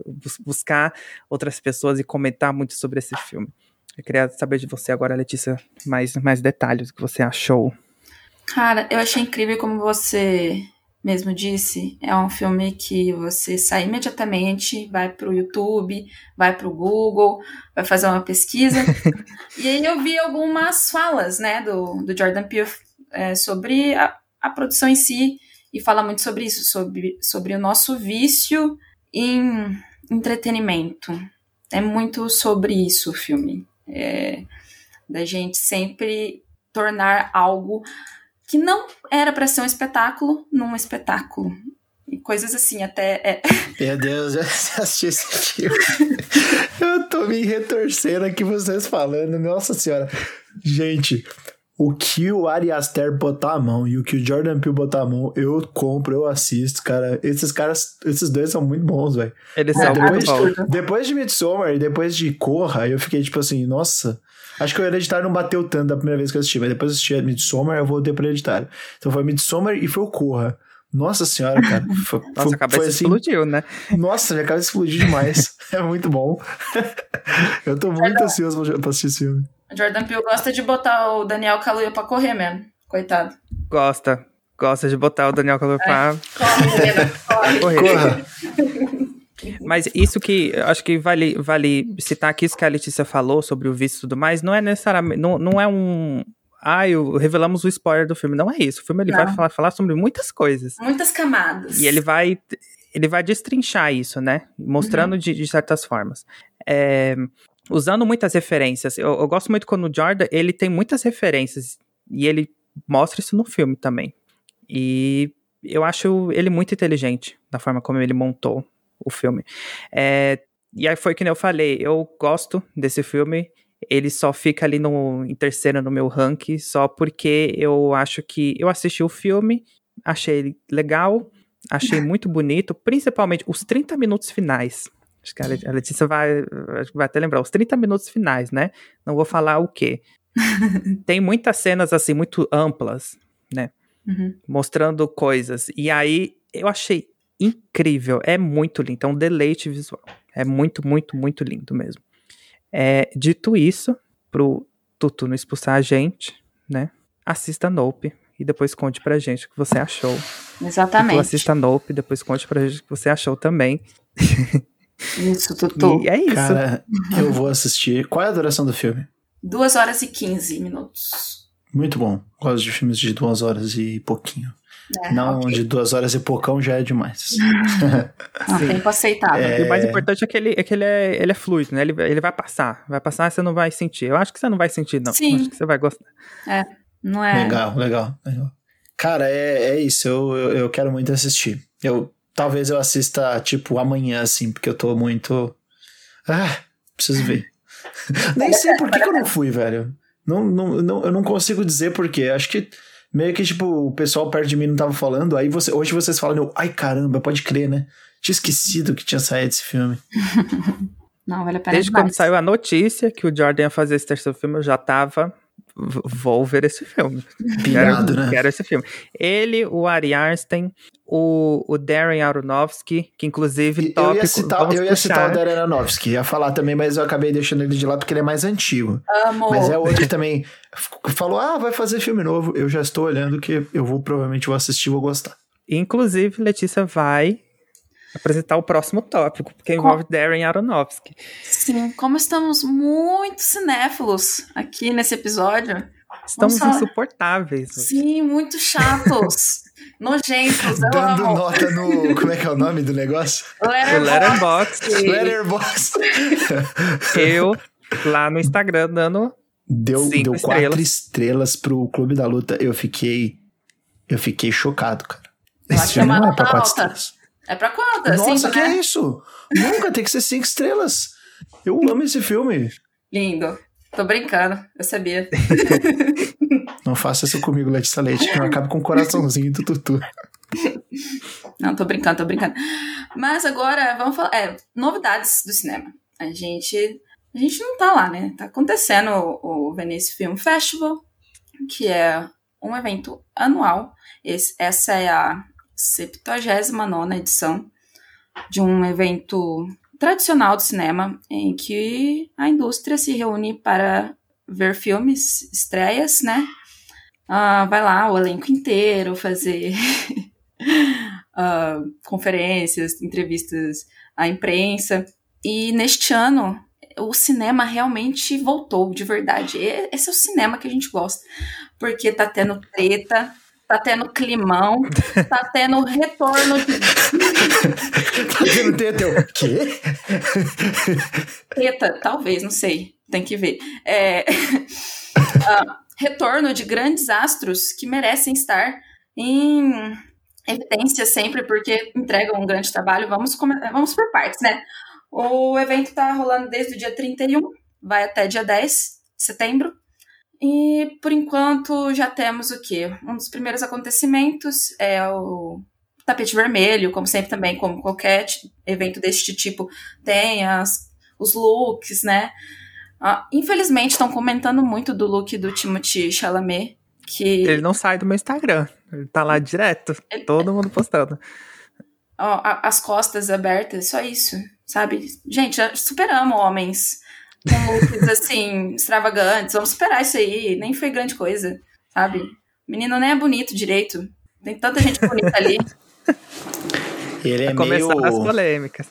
buscar outras pessoas e comentar muito sobre esse filme. Eu queria saber de você agora, Letícia, mais, mais detalhes do que você achou. Cara, eu achei incrível como você mesmo disse. É um filme que você sai imediatamente, vai pro YouTube, vai pro Google, vai fazer uma pesquisa. e aí eu vi algumas falas, né, do, do Jordan Peele é, sobre a, a produção em si, e fala muito sobre isso, sobre, sobre o nosso vício em entretenimento. É muito sobre isso o filme. É, da gente sempre tornar algo que não era para ser um espetáculo num espetáculo. E coisas assim, até. É... Meu Deus, eu assisti esse filme. eu tô me retorcendo aqui vocês falando, nossa senhora. Gente, o que o Ari Aster botar a mão e o que o Jordan Peele botar a mão, eu compro, eu assisto, cara. Esses caras, esses dois são muito bons, velho. Eles são depois, muito bons. Depois de Midsommar e depois de Corra, eu fiquei tipo assim, nossa. Acho que o Hereditário não bateu tanto da primeira vez que eu assisti, mas depois eu assisti Midsommar, eu voltei pro Hereditário. Então foi Midsommar e foi o Corra. Nossa senhora, cara. Foi, Nossa, foi, a cabeça assim, explodiu, né? Nossa, minha cabeça explodiu demais. é muito bom. eu tô muito ansioso pra assistir esse filme. Jordan Peele gosta de botar o Daniel Kaluuya pra correr mesmo. Coitado. Gosta. Gosta de botar o Daniel Kaluuya pra... Corre, menina, corre. correr. Corra. Mas isso que acho que vale, vale citar aqui isso que a Letícia falou sobre o vício e tudo mais, não é necessariamente. Não, não é um. Ah, eu, revelamos o spoiler do filme. Não é isso. O filme ele não. vai falar, falar sobre muitas coisas. Muitas camadas. E ele vai. Ele vai destrinchar isso, né? Mostrando uhum. de, de certas formas. É, usando muitas referências. Eu, eu, gosto muito quando o Jordan, ele tem muitas referências e ele mostra isso no filme também. E eu acho ele muito inteligente da forma como ele montou o filme. É, e aí foi que eu falei, eu gosto desse filme. Ele só fica ali no, em terceiro no meu ranking, só porque eu acho que eu assisti o filme, achei legal, achei muito bonito, principalmente os 30 minutos finais. Acho que a Letícia vai, vai até lembrar, os 30 minutos finais, né? Não vou falar o quê. Tem muitas cenas, assim, muito amplas, né? Uhum. Mostrando coisas. E aí, eu achei incrível. É muito lindo. É um deleite visual. É muito, muito, muito lindo mesmo. É, dito isso, pro Tutu não expulsar a gente, né? Assista Nope e depois conte pra gente o que você achou. Exatamente. Tutu, assista Nope depois conte pra gente o que você achou também. Isso, Tutu. E é isso. Cara, eu vou assistir. Qual é a duração do filme? Duas horas e quinze minutos. Muito bom. Gosto de filmes de duas horas e pouquinho. É, não okay. de duas horas e poucão já é demais. Não, tempo aceitável. É... E o mais importante é que, ele é, que ele, é, ele é fluido, né? Ele, ele vai passar. Vai passar e você não vai sentir. Eu acho que você não vai sentir, não. Sim. acho que você vai gostar. É, não é. Legal, legal. legal. Cara, é, é isso. Eu, eu, eu quero muito assistir. Eu Talvez eu assista, tipo, amanhã, assim, porque eu tô muito. Ah, preciso ver. Nem sei por que, que, eu não fui, velho. Não, não, não, eu não consigo dizer por quê. Acho que meio que, tipo, o pessoal perto de mim não tava falando. Aí você, hoje vocês falam, ai caramba, pode crer, né? Tinha esquecido que tinha saído esse filme. não, vale a pena Desde demais. quando saiu a notícia que o Jordan ia fazer esse terceiro filme, eu já tava vou ver esse filme. Pirado, quero, né? quero esse filme. Ele, o Ari Arnstein, o, o Darren Aronofsky, que inclusive Eu tópico, ia citar, eu ia puxar. citar o Darren Aronofsky, ia falar também, mas eu acabei deixando ele de lado porque ele é mais antigo. Amo. Mas é outro que também falou: ah, vai fazer filme novo. Eu já estou olhando que eu vou provavelmente vou assistir e vou gostar. Inclusive, Letícia vai apresentar o próximo tópico, porque envolve Darren Aronofsky. Sim, como estamos muito cinéfilos aqui nesse episódio. Estamos insuportáveis. hoje. Sim, muito chatos. nojentos, eu Dando amo. nota no. Como é que é o nome do negócio? Letterboxd. Letterboxd, Letterboxd. eu lá no Instagram dando Deu, Cinco deu quatro estrelas. estrelas pro Clube da Luta. Eu fiquei. Eu fiquei chocado, cara. Esse é filme uma não é pra quatro alta. estrelas. É pra quanto? Nossa, Cinco, que né? é isso? Nunca tem que ser cinco estrelas. Eu amo esse filme. Lindo. Tô brincando, eu sabia. Não faça isso comigo, Letícia Leite, que eu acabo com o coraçãozinho do tutu. Não, tô brincando, tô brincando. Mas agora, vamos falar. É, novidades do cinema. A gente. A gente não tá lá, né? Tá acontecendo o, o Venice Film Festival, que é um evento anual. Esse- essa é a 79 edição de um evento tradicional do cinema, em que a indústria se reúne para ver filmes, estreias, né? Ah, vai lá o elenco inteiro fazer ah, conferências, entrevistas à imprensa. E neste ano, o cinema realmente voltou de verdade. Esse é o cinema que a gente gosta. Porque tá tendo treta, tá tendo climão, tá tendo retorno de Tá teta? Eu, quê? treta, talvez, não sei. Tem que ver. É, ah, retorno de grandes astros que merecem estar em evidência sempre, porque entregam um grande trabalho. Vamos, vamos por partes, né? O evento está rolando desde o dia 31, vai até dia 10 de setembro. E por enquanto já temos o quê? Um dos primeiros acontecimentos é o tapete vermelho, como sempre também, como qualquer evento deste tipo, tem as, os looks, né? Ah, infelizmente estão comentando muito do look do Timothy Chalamet, que Ele não sai do meu Instagram. Ele tá lá direto. Ele- Todo mundo postando. ó, a- as costas abertas, só isso, sabe? Gente, já superamos homens com looks assim, extravagantes. Vamos superar isso aí. Nem foi grande coisa, sabe? O menino nem é bonito direito. Tem tanta gente bonita ali. Ele é meio, as polêmicas.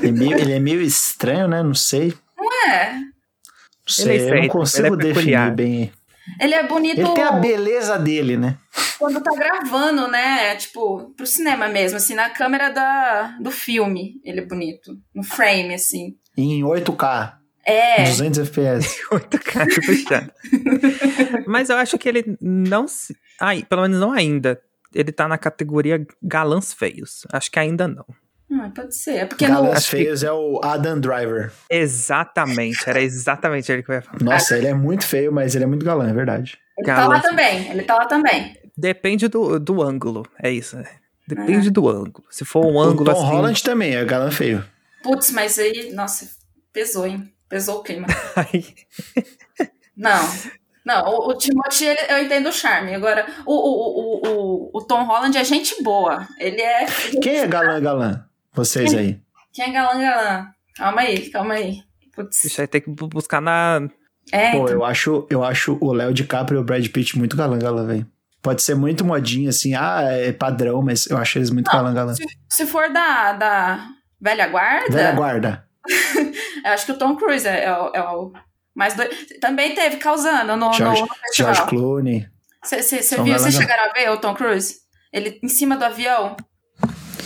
ele é meio. Ele é meio estranho, né? Não sei. É. Não sei. eu não estranho, consigo ele é definir bem. Ele é bonito Ele tem a beleza dele, né? quando tá gravando, né? Tipo, pro cinema mesmo, assim, na câmera da, do filme. Ele é bonito. No frame, assim. Em 8K, É. 200 FPS. Muito caro puxando. Mas eu acho que ele não se. Ai, pelo menos não ainda. Ele tá na categoria galãs feios. Acho que ainda não. Ah, pode ser. É porque Galãs que- Feios é o Adam Driver. Exatamente, era exatamente ele que eu ia falar. Nossa, ele é muito feio, mas ele é muito galã, é verdade. ele tá lá também. Ele tá lá também. Depende do, do ângulo, é isso. né? Depende do ângulo. Se for um ângulo o Tom assim. Holland também é galã feio. Putz, mas aí, nossa, pesou, hein? Pesou o clima. Não. Não, o, o Timothy, ele- eu entendo o charme. Agora, o, o, o, o, o Tom Holland é gente boa. Ele é. Quem é galã, galã? Vocês aí. Quem é galã, galã? Calma aí, calma aí. Putz. Isso aí tem que bu- buscar na. É, Pô, então. eu acho, eu acho o Léo DiCaprio e o Brad Pitt muito galã, galã, velho. Pode ser muito modinho, assim, ah, é padrão, mas eu acho eles muito Não, galã, galã. Se, se for da, da velha guarda, Velha guarda. eu acho que o Tom Cruise é, é o, é o mais doido. Também teve causando no, George, no George festival. Clooney. Você viu? Vocês chegaram a ver o Tom Cruise? Ele em cima do avião?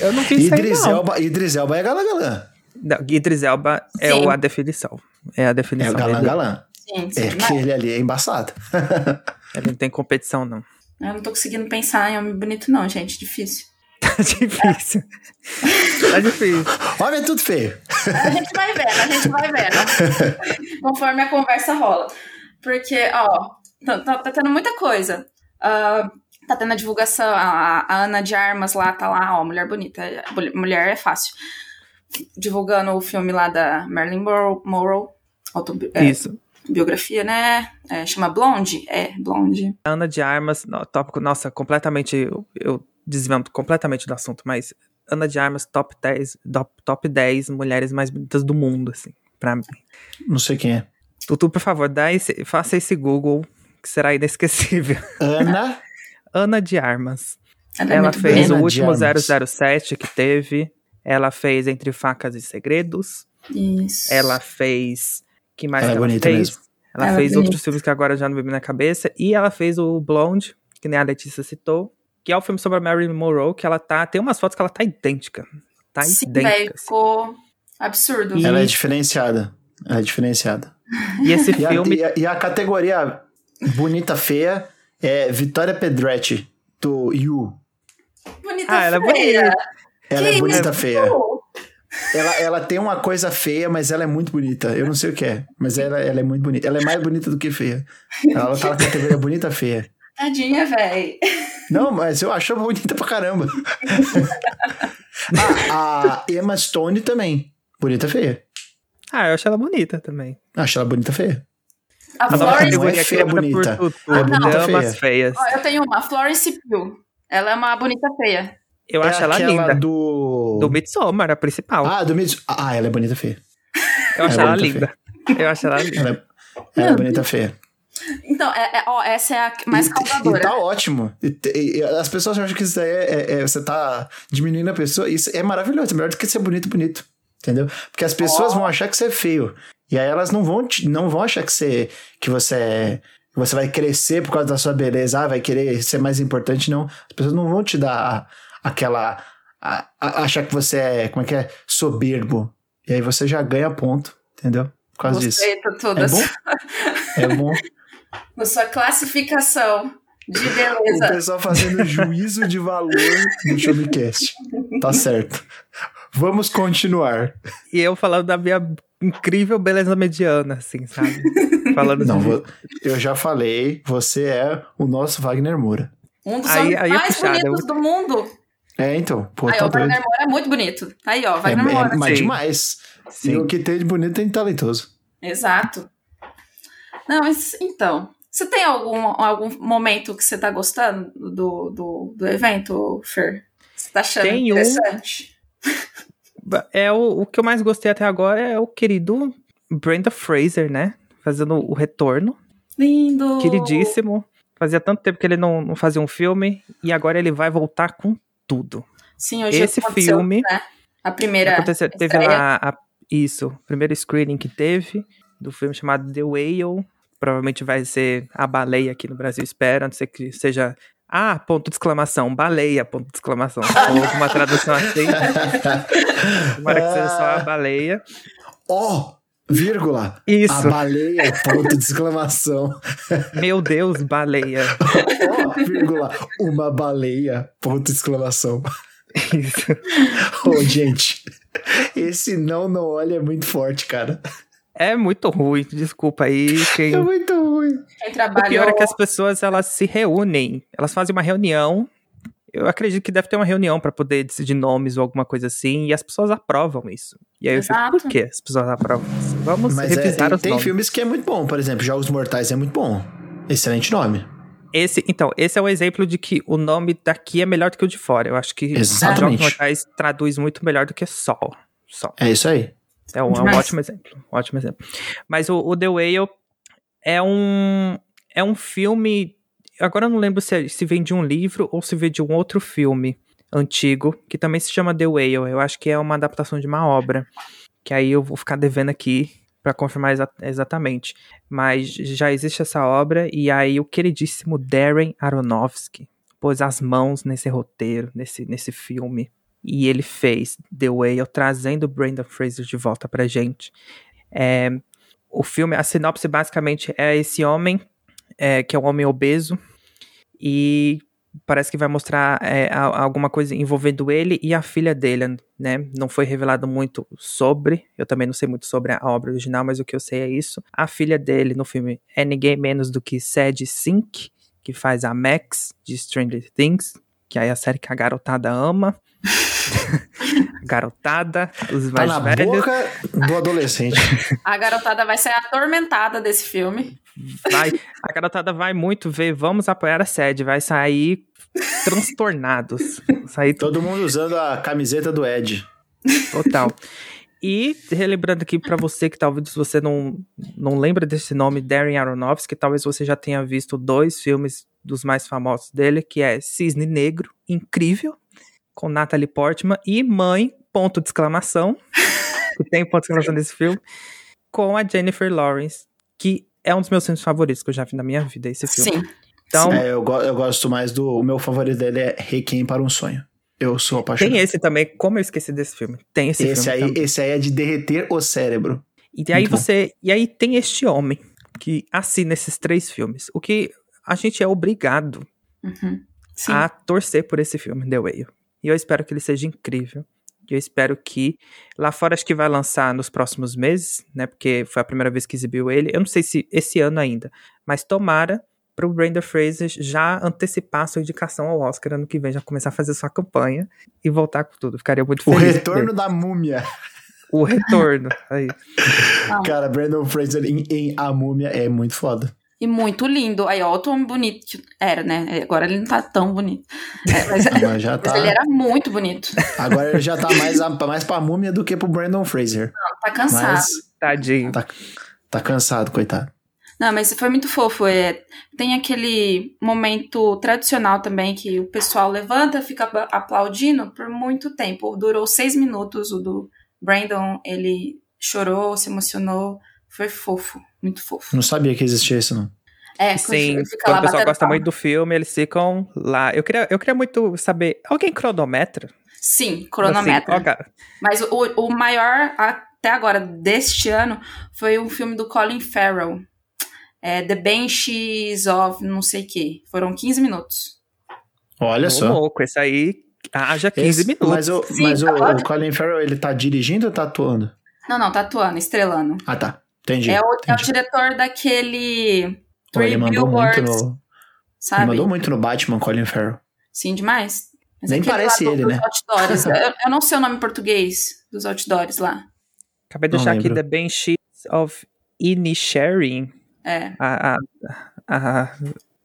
Eu não vi isso aí, Idris não. Elba, Idris Elba é galã, galã. Não, Idris Elba é Sim. o, a definição. É a É definição. o galã, galã. Sim, sim. É Mas que ele ali é embaçado. Ele não tem competição, não. Eu não tô conseguindo pensar em homem bonito, não, gente. Difícil. Tá difícil. tá difícil. Homem é tudo feio. A gente vai vendo, a gente vai vendo. Conforme a conversa rola. Porque, ó, tá, tá- tá tendo muita coisa. Ah, tá tendo a divulgação, a, a Ana de Armas lá, tá lá, ó, mulher bonita. Mulher é fácil. Divulgando o filme lá da Marilyn Monroe. É, Isso. Biografia, né? É, chama Blonde? É, Blonde. Ana de Armas, no, tópico, nossa, completamente, eu, eu desviando completamente do assunto, mas Ana de Armas, top 10, top, top 10 mulheres mais bonitas do mundo, assim, pra mim. Não sei quem é. Tutu, por favor, dá esse, faça esse Google, que será inesquecível. Ana? Ana de Armas. Ela, é Ela muito fez o último Armas. 007 que teve. Ela fez Entre Facas e Segredos. Isso. Ela fez. Que mais Ela que é ela bonita fez? mesmo. Ela, Ela é fez bonita. outros filmes que agora já não me vem na cabeça. E ela fez o Blonde, que nem a Letícia citou. Que é o filme sobre a Marilyn Monroe, que ela tá. Tem umas fotos que ela tá idêntica. Tá Sim, idêntica. velho, ficou absurdo. E- Ela é diferenciada. Ela é diferenciada. E esse E a, filme. e a- e a categoria bonita feia é Vitória Pedretti, do You. Bonita Ah, ela é feia. bonita. Ela Que é bonita isso? feia. Ela, ela tem uma coisa feia, mas ela é muito bonita. Eu não sei o que é, mas ela, ela é muito bonita. Ela é mais bonita do que feia. Ela tá na categoria bonita feia. Tadinha, velho. Não, mas eu acho bonita pra caramba. ah, a Emma Stone também. Bonita feia. Ah, eu acho ela bonita também. Acho ela bonita feia. A é- Florence. não é feia criada bonita. Por É bonita damas feias. Eu tenho uma, a Florence Pugh. Ela é uma bonita feia. Eu é acho ela linda. do. Do Midsommar, a principal. Ah, do Mid... Ah, ela é bonita feia. eu acho é ela linda. Eu acho ela linda. Ela é, ela é bonita feia. Então, é, é- ó, essa é a mais E, e causadora. tá ótimo. E e as pessoas acham que isso daí é, é- é- Você tá diminuindo a pessoa. Isso é maravilhoso. É melhor do que ser bonito, bonito. Entendeu? Porque as pessoas vão achar que você é feio. E aí elas não vão, te- não vão achar que você, que você é- que você vai crescer por causa da sua beleza. Ah, vai querer ser mais importante. Não. As pessoas não vão te dar aquela. A- a- achar que você é. Como é que é? Soberbo. E aí você já ganha ponto. Entendeu? Por causa disso. Gostei, Tutu, da, É bom? sua, É bom. da sua classificação de O beleza. pessoal fazendo juízo de valor no Showmecast. Tá certo. Vamos continuar. E eu falando da minha incrível beleza mediana, assim, sabe? Falando Não, de... eu já falei, você é o nosso Wagner Moura. Um dos Aí- homens aí é mais puxado, bonitos do mundo. É, então. Pô, Aí, tá o doido. Wagner Moura é muito bonito. Aí, ó, É, Wagner Moura. é, mas Sim. demais. Sim. E o que tem de bonito tem de talentoso. Exato. Não, mas então. Você tem algum, algum momento que você tá gostando do, do, do evento, Fer? Você tá achando Tem um- interessante? É o, o que eu mais gostei até agora é o querido Brenda Fraser, né? Fazendo o retorno. Lindo! Queridíssimo. Fazia tanto tempo que ele não, não fazia um filme e agora ele vai voltar com tudo. Sim, hoje Esse filme- Né? A primeira. Aconteceu, teve estreia. lá a- isso, o primeiro screening que teve do filme chamado The Whale. Provavelmente vai ser a baleia aqui no Brasil, espero, a não ser que seja. Ah, ponto de exclamação, baleia, ponto de exclamação. Ou alguma tradução assim. Tomara que seja só a baleia. Ó, vírgula. Isso, A baleia, ponto de exclamação. meu Deus, baleia. Ó, vírgula. Uma baleia, ponto de exclamação. Isso. Ô, gente, esse não, não olha é muito forte, cara. É muito ruim, desculpa aí. Quem... É muito ruim. Quem O trabalhou. pior é que as pessoas elas se reúnem, elas fazem uma reunião. Eu acredito que deve ter uma reunião pra poder decidir nomes ou alguma coisa assim, e as pessoas aprovam isso. E aí eu fico, Exato. por que as pessoas aprovam isso? Vamos Mas é, revisar tem, os tem nomes. filmes que é muito bom, por exemplo, Jogos Mortais é muito bom. Excelente nome. Esse, então, esse é o exemplo de que o nome daqui é melhor do que o de fora. Eu acho que Exatamente. Jogos Mortais traduz muito melhor do que Sol. Sol. É isso aí. É um, é um ótimo exemplo. um ótimo exemplo. Mas o, o The Whale é um, é um filme. Agora eu não lembro se, é- se vem de um livro ou se vem de um outro filme antigo, que também se chama The Whale. Eu acho que é uma adaptação de uma obra. Que aí eu vou ficar devendo aqui pra confirmar exa- exatamente. Mas já existe essa obra, e aí o queridíssimo Darren Aronofsky pôs as mãos nesse roteiro, nesse, nesse filme. E ele fez The Whale, trazendo Brendan Fraser de volta pra gente. É, o filme, a sinopse basicamente é esse homem, é, que é um homem obeso, e parece que vai mostrar é, a- alguma coisa envolvendo ele e a filha dele, né? Não foi revelado muito sobre, eu também não sei muito sobre a obra original, mas o que eu sei é isso. A filha dele no filme é ninguém menos do que Sadie Sink, que faz a Max de Stranger Things, que aí é a série que a garotada ama. a garotada, os Tá mais na velhos. boca do adolescente. A garotada vai ser atormentada desse filme. Vai, a garotada vai muito ver, vamos apoiar a sede, vai sair transtornados. Sair Todo mundo usando a camiseta do Ed. total. E relembrando aqui pra você que talvez você não, não lembra desse nome, Darren Aronofsky, talvez você já tenha visto dois filmes dos mais famosos dele, que é Cisne Negro, incrível, com Natalie Portman, e Mãe, ponto de exclamação, que tem ponto de exclamação nesse filme, com a Jennifer Lawrence, que é um dos meus filmes favoritos que eu já vi na minha vida, esse filme. Sim. Então, É, eu, go- eu gosto mais do. O meu favorito dele é Requiem para um Sonho. Eu sou apaixonado. tem esse também, como eu esqueci desse filme? Tem esse, Esse, filme aí, também. esse aí é de derreter o cérebro. E aí Muito bom. você. E aí tem este homem que assina esses três filmes. O que a gente é obrigado Uhum. Sim. a torcer por esse filme, The Whale. E eu espero que ele seja incrível. Eu espero que lá fora acho que vai lançar nos próximos meses, né? Porque foi a primeira vez que exibiu ele. Eu não sei se esse ano ainda, mas tomara pro Brenda Fraser já antecipar sua indicação ao Oscar ano que vem, já começar a fazer sua campanha e voltar com tudo. Ficaria muito O feliz. retorno da múmia. O retorno. Aí. Cara, Brandon Fraser em, em A Múmia é muito foda. E muito lindo. Aí, ó, o Tom bonito que era, né? Agora ele não tá tão bonito. É, mas, Agora já mas tá. ele era muito bonito. Agora ele já tá mais, a- mais pra múmia do que pro Brandon Fraser. Tá cansado. Mas Tadinho. tá, tá cansado, coitado. Não, mas foi muito fofo. É, tem aquele momento tradicional também que o pessoal levanta, fica apla- aplaudindo por muito tempo. Durou seis minutos. O do Brandon, ele chorou, se emocionou. Foi fofo, muito fofo. Não sabia que existia isso, não. É, Sim, quando o pessoal gosta palma. muito do filme, eles ficam lá. Eu queria, eu queria muito saber. Alguém cronometra? Sim, cronometra. Assim, ó, cara, Mas o, o maior até agora deste ano foi um filme do Colin Farrell. É, The Banshees of não sei o que. Foram 15 minutos. Olha ô só. louco, esse aí haja 15 Esse- minutos. Mas, o, Sim, mas o, pode. o Colin Farrell, ele tá dirigindo ou tá atuando? Não, não, tá atuando, estrelando. Ah, tá. Entendi. É o, é o entendi. diretor daquele Pô, ele mandou muito no, ele sabe? mandou muito no Batman, Colin Farrell. Sim, demais. Mas Nem parece ele, né? Outdoors. eu, eu não sei o nome em português dos outdoors lá. Acabei de Não deixar aqui lembro. The Banshees of Inisherin. É. A, a, a,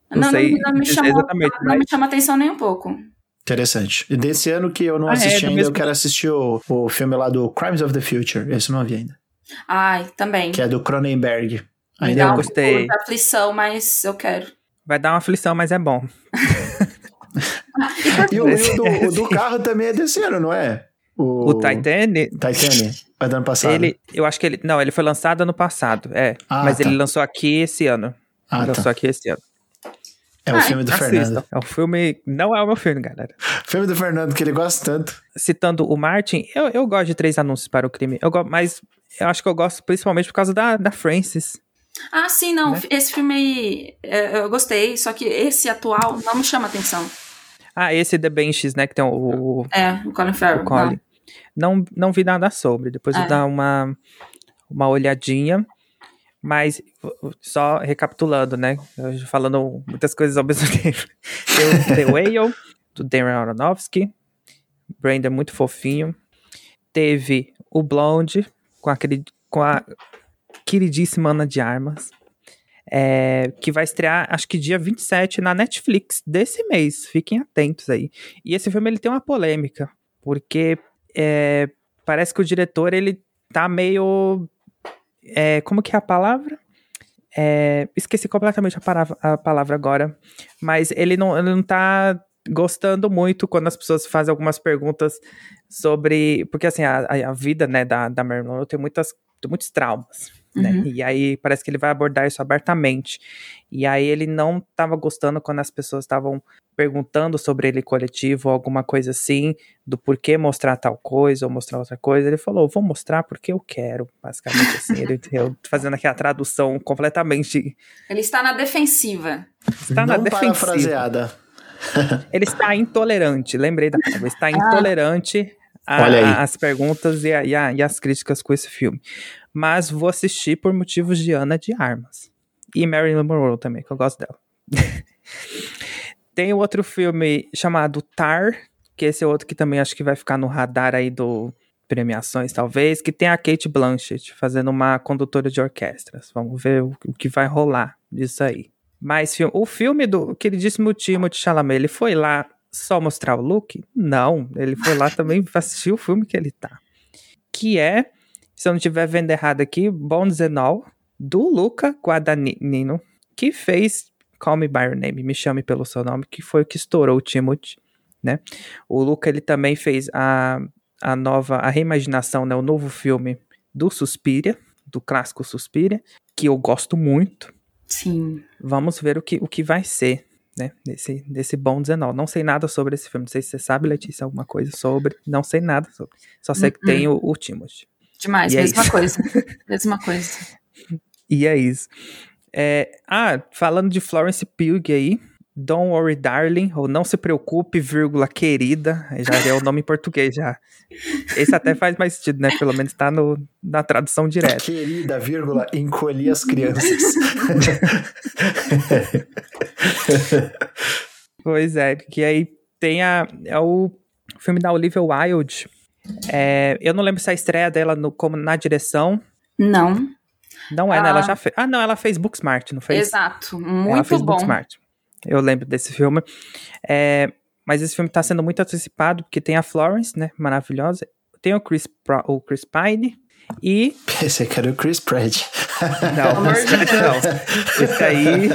Não Não, sei não, me chamou, exatamente, não me mas- chama atenção nem um pouco. Interessante. E desse ano que eu não Ah, é, assisti do ainda, mesmo- eu quero assistir o, o filme lá do Crimes of the Future. Esse eu não vi ainda. Ai, também. Que é do Cronenberg. Ainda dá não um gostei. de aflição, mas eu quero. vai dar uma aflição, mas é bom. E o, e o do, o do carro também é desse ano, não é? O Titanic, Titanic. É do ano passado. ele, eu acho que ele, não, ele foi lançado ano passado, é. Ah, mas tá. ele lançou aqui esse ano. Ah, lançou tá. aqui esse ano. É o Ah, filme do Assistam. Fernando. É um filme, não é o meu filme, galera. Filme do Fernando que ele gosta tanto. citando o Martin, eu, eu gosto de Três Anúncios para o Crime. Eu go- mas eu acho que eu gosto principalmente por causa da, da Frances. Ah, sim, não. Né? Esse filme aí é, eu gostei, só que esse atual não me chama atenção. Ah, esse The Benches, né? Que tem o, o, É, o Colin Farrell. o Colin. Não, não vi nada sobre. Depois eu É. dar uma, uma olhadinha. Mas, só recapitulando, né? eu Falando muitas coisas ao mesmo tempo. Tem o The Whale, do Darren Aronofsky. Brandon muito fofinho. Teve o Blonde, com, aquele, com a queridíssima Ana de Armas. é, que vai estrear, acho que dia 27 na Netflix desse mês. Fiquem atentos aí. E esse filme ele tem uma polêmica, porque é, parece que o diretor ele tá meio. É, como que é a palavra? É, esqueci completamente a palavra, a palavra agora. Mas ele não, ele não tá gostando muito quando as pessoas fazem algumas perguntas sobre. Porque assim, a, a- vida né, da, da Marilyn Monroe tem muitas, tem muitos traumas. Né? Uhum. E aí parece que ele vai abordar isso abertamente. E aí ele não estava gostando quando as pessoas estavam perguntando sobre ele coletivo ou alguma coisa assim, do porquê mostrar tal coisa ou mostrar outra coisa. Ele falou, vou mostrar porque eu quero, basicamente assim. ele eu fazendo aqui a tradução completamente. Ele está na defensiva. Está na não defensiva. parafraseada. Ele está intolerante, lembrei da palavra. Está Ah. intolerante a- Olha aí. a- às perguntas e, a- e a- e as críticas com esse filme. Mas vou assistir por motivos de Ana de Armas. E Marilyn Monroe também, que eu gosto dela. Tem outro filme chamado Tar, que esse é outro que também acho que vai ficar no radar aí do premiações, talvez, que tem a Kate Blanchett fazendo uma condutora de orquestras. Vamos ver o, o que vai rolar disso aí. Mas o filme do queridíssimo Timothy Chalamet, ele foi lá só mostrar o look? Não, ele foi lá também assistir o filme que ele tá. Que é, se eu não estiver vendo errado aqui, Bones and All, do Luca Guadagnino, que fez Call Me By Your Name, Me Chame Pelo Seu Nome, que foi o que estourou o Timothy, né? O Luca, ele também fez a, a nova, a reimaginação, né? O novo filme do Suspiria, do clássico Suspiria, que eu gosto muito. Sim. Vamos ver o que, o que vai ser, né? Desse, desse bom 19. Não sei nada sobre esse filme. Não sei se você sabe, Letícia, alguma coisa sobre. Não sei nada sobre. Só sei que uh -uh. tem o, o Timothy. Demais, e é mesma é coisa. mesma coisa. E é isso. É, ah, falando de Florence Pugh aí, Don't Worry Darling, ou Não Se Preocupe, vírgula, querida, já é o nome em português já. Esse até faz mais sentido, né? Pelo menos tá no, na tradução direta. Querida, vírgula, encolhi as crianças. pois é, que aí tem a, é o filme da Olivia Wilde. É, eu não lembro se a estreia dela no, como na direção. Não. Não é, ah. né? Ela já fez. Ah, não, ela fez Booksmart, não fez? Exato, muito ela fez bom. Booksmart. Eu lembro desse filme. É, mas esse filme tá sendo muito antecipado, porque tem a Florence, né? Maravilhosa. Tem o Chris, Pro, o Chris Pine. E. Pensei que era o Chris Pratt. Não, não. Esse aí.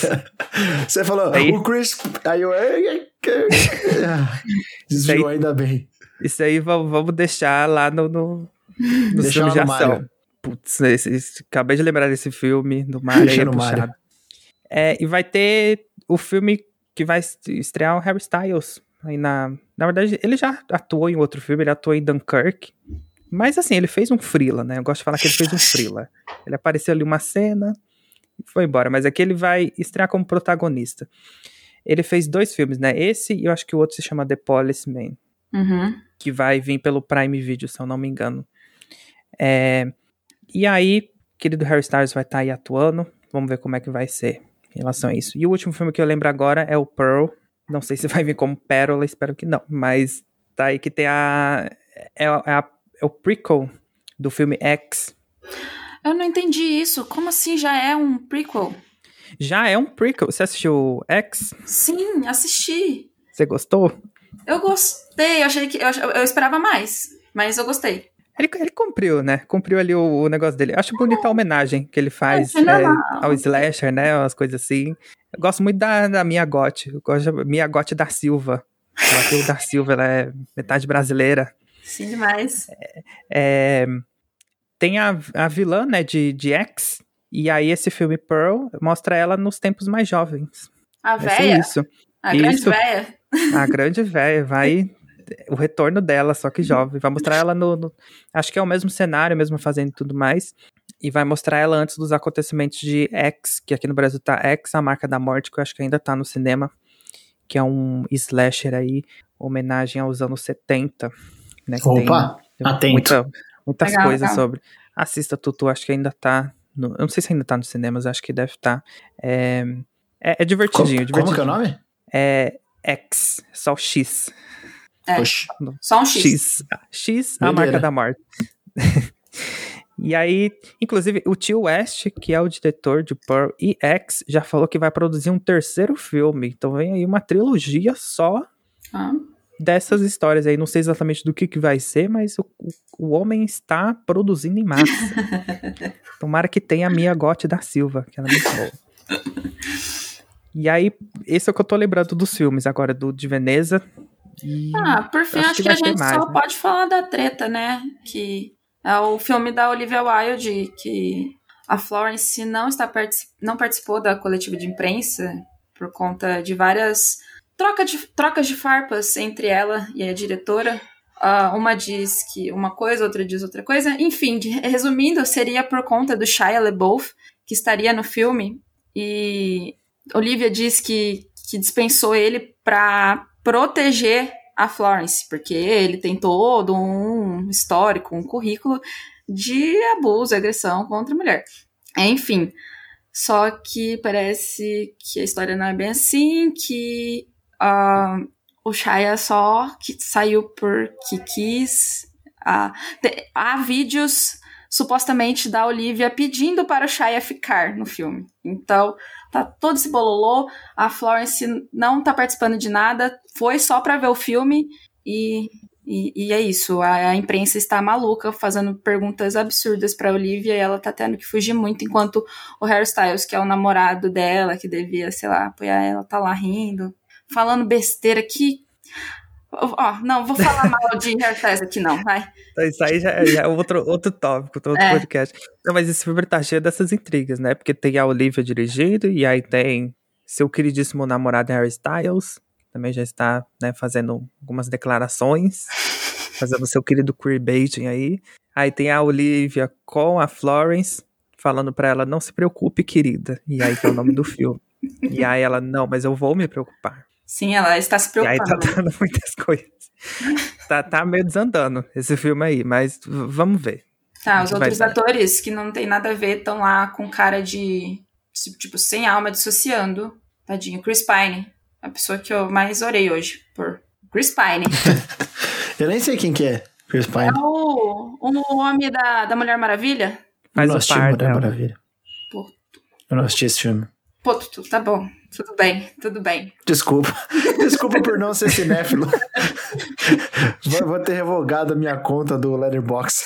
Você falou, aí... o Chris. Aí eu. Desviou ainda bem. Isso aí vamos deixar lá no, no, no filme de ação. Putz, esse, esse, acabei de lembrar desse filme do Mario aí é puxado. É, e vai ter o filme que vai estrear o Harry Styles. Aí na, na verdade, ele já atuou em outro filme, ele atuou em Dunkirk. Mas assim, ele fez um frila, né? Eu gosto de falar que ele fez um frila. Ele apareceu ali uma cena e foi embora. Mas aqui ele vai estrear como protagonista. Ele fez dois filmes, né? Esse e eu acho que o outro se chama The Policeman. Uhum. Que vai vir pelo Prime Video, se eu não me engano. É, e aí, querido Harry Styles vai estar tá aí atuando. Vamos ver como é que vai ser em relação a isso. E o último filme que eu lembro agora é o Pearl. Não sei se vai vir como Pérola, espero que não. Mas tá aí que tem a. É, é, a, é o prequel do filme X. Eu não entendi isso. Como assim já é um prequel? Já é um prequel. Você assistiu X? Sim, assisti. Você gostou? Eu gostei. Eu achei que eu, eu esperava mais, mas eu gostei. Ele, ele cumpriu, né? Cumpriu ali o, o negócio dele. Acho bonita a homenagem que ele faz é, é, ao slasher, né? As coisas assim. Eu gosto muito da, da Mia Gotti. Eu gosto da Mia Gotti da Silva. o da Silva, ela é metade brasileira. Sim, demais. É, é, tem a, a vilã, né, de, de X. E aí esse filme Pearl mostra ela nos tempos mais jovens. A véia? Isso. A isso. grande véia. A grande véia. Vai o retorno dela, só que jovem. Vai mostrar ela no, no, Acho que é o mesmo cenário, mesmo fazendo tudo mais. E vai mostrar ela antes dos acontecimentos de X, que aqui no Brasil tá X, a marca da morte, que eu acho que ainda tá no cinema. Que é um slasher aí, homenagem aos anos 70. Né, Opa, tem, atento. Muita, muitas legal, coisas legal. sobre. Assista Tutu, acho que ainda tá. No, eu não sei se ainda tá nos cinemas, acho que deve estar. Tá. É, é, é divertidinho, como, divertidinho. Como que é o nome? É X, só o X. É, só um X. X, X a marca da morte. e aí, inclusive, o tio West, que é o diretor de Pearl e X, já falou que vai produzir um terceiro filme. Então vem aí uma trilogia só ah. dessas histórias aí. Não sei exatamente do que, que vai ser, mas o, o homem está produzindo em massa. Tomara que tenha a Mia Gotti da Silva, que ela é muito boa. E aí, esse é o que eu tô lembrando dos filmes agora, do de Veneza, e ah, por fim, acho, acho que, que a gente mais, só né? pode falar da treta, né? Que é o filme da Olivia Wilde, que a Florence não, está particip... não participou da coletiva de imprensa por conta de várias troca de... trocas de farpas entre ela e a diretora. Uh, uma diz que uma coisa, outra diz outra coisa. Enfim, resumindo, seria por conta do Shia LaBeouf, que estaria no filme. E Olivia diz que, que dispensou ele para proteger a Florence, porque ele tem todo um histórico, um currículo de abuso e agressão contra a mulher. Enfim, só que parece que a história não é bem assim, que uh, o Shia só que saiu porque quis. Ah, te- há vídeos supostamente da Olivia pedindo para o Shia ficar no filme. Então, tá todo esse bololô. A Florence não tá participando de nada, foi só pra ver o filme e, e, e é isso. A, a imprensa está maluca, fazendo perguntas absurdas pra Olivia e ela tá tendo que fugir muito, enquanto o Harry Styles, que é o namorado dela, que devia, sei lá, apoiar ela, tá lá rindo, falando besteira que. Ó, não, vou falar mal de Harry Styles aqui, não, vai. Então, Isso aí já, é- já é outro, outro tópico, outro É. podcast. Não, mas esse filme tá cheio dessas intrigas, né? Porque tem a Olivia dirigindo, e aí tem seu queridíssimo namorado Harry Styles, também já está né, fazendo algumas declarações, fazendo seu querido queerbaiting aí. Aí tem a Olivia com a Florence, falando pra ela, não se preocupe, querida. E aí que é o nome do filme. E aí ela, não, mas eu vou me preocupar. Sim, ela está se E aí tá preocupando. dando muitas coisas. Tá, tá meio desandando esse filme aí, mas vamos ver. Tá, os outros atores que não tem nada a ver estão lá com cara de. Tipo, sem alma, dissociando. Tadinho. Chris Pine. A pessoa que eu mais orei hoje por. Chris Pine. Eu nem sei quem que é. Chris Pine. É o, o homem da, da Mulher Maravilha? Faz não o assisti Mulher. Maravilha. Pô. Eu não assisti esse filme. Pô, tu, tá bom. Tudo bem, tudo bem. Desculpa. Desculpa por não ser cinéfilo. vou, vou ter revogado a minha conta do Letterboxd.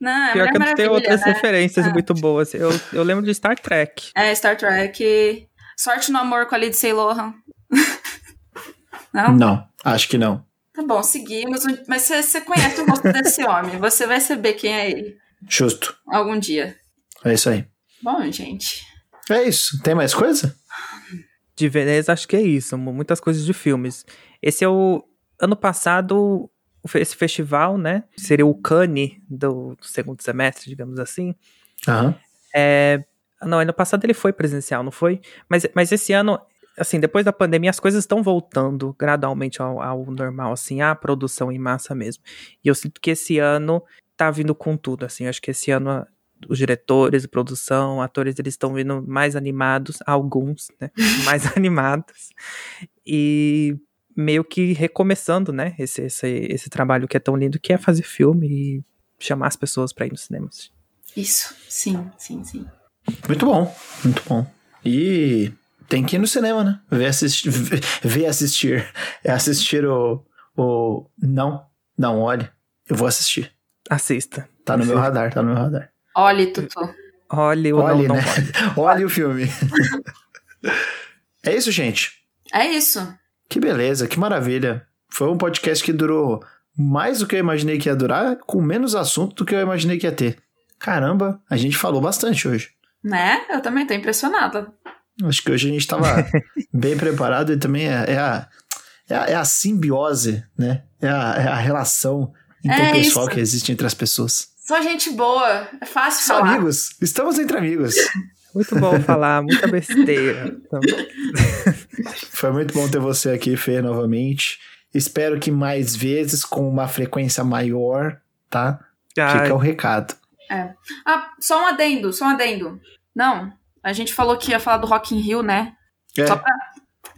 Não, é Pior que eu não tenho outras né? referências Ah. muito boas. Eu, eu lembro de Star Trek. É, Star Trek. Sorte no amor com a Lindsay Lohan. não? Não, acho que não. Tá bom, seguimos. Mas você, você conhece o rosto desse homem. Você vai saber quem é ele Justo. algum dia. É isso aí. Bom, gente. É isso. Tem mais coisa? De Veneza, acho que é isso. mu- Muitas coisas de filmes. Esse é o. Ano passado, esse festival, né? Seria o Cannes do segundo semestre, digamos assim. Aham. É, não, ano passado ele foi presencial, não foi? Mas, mas esse ano, assim, depois da pandemia, as coisas estão voltando gradualmente ao, ao normal, assim, a produção em massa mesmo. E eu sinto que esse ano tá vindo com tudo, assim. Eu acho que esse ano os diretores, a produção, atores, eles estão vindo mais animados, alguns, né? mais animados. E meio que recomeçando, né? Esse, esse, esse trabalho que é tão lindo, que é fazer filme e chamar as pessoas pra ir nos cinemas. Isso. Sim, sim, sim. Muito bom. Muito bom. E tem que ir no cinema, né? Ver assistir. Ver, ver assistir. É assistir o, o. Não. Não, olha. Eu vou assistir. Assista. Tá no meu radar, tá no meu radar. Olhe, Tutu. Olhe ou Olhe, não, né? não olhe. Olhe o filme. é isso, gente. É isso. Que beleza, que maravilha. Foi um podcast que durou mais do que eu imaginei que ia durar, com menos assunto do que eu imaginei que ia ter. Caramba, a gente falou bastante hoje. Né? Eu também tô impressionada. Acho que hoje a gente estava bem preparado e também é, é a, é, a, é a simbiose, né? É a, é a relação interpessoal isso. que existe entre as pessoas. Só gente boa. É fácil São falar. amigos, estamos entre amigos. Muito bom falar, muita besteira. Então, Foi muito bom ter você aqui, Fê, novamente. Espero que mais vezes, com uma frequência maior, tá? ai, Fica o recado. Ah, só um adendo, só um adendo. Não, a gente falou que ia falar do Rock in Rio, né? É. Só pra...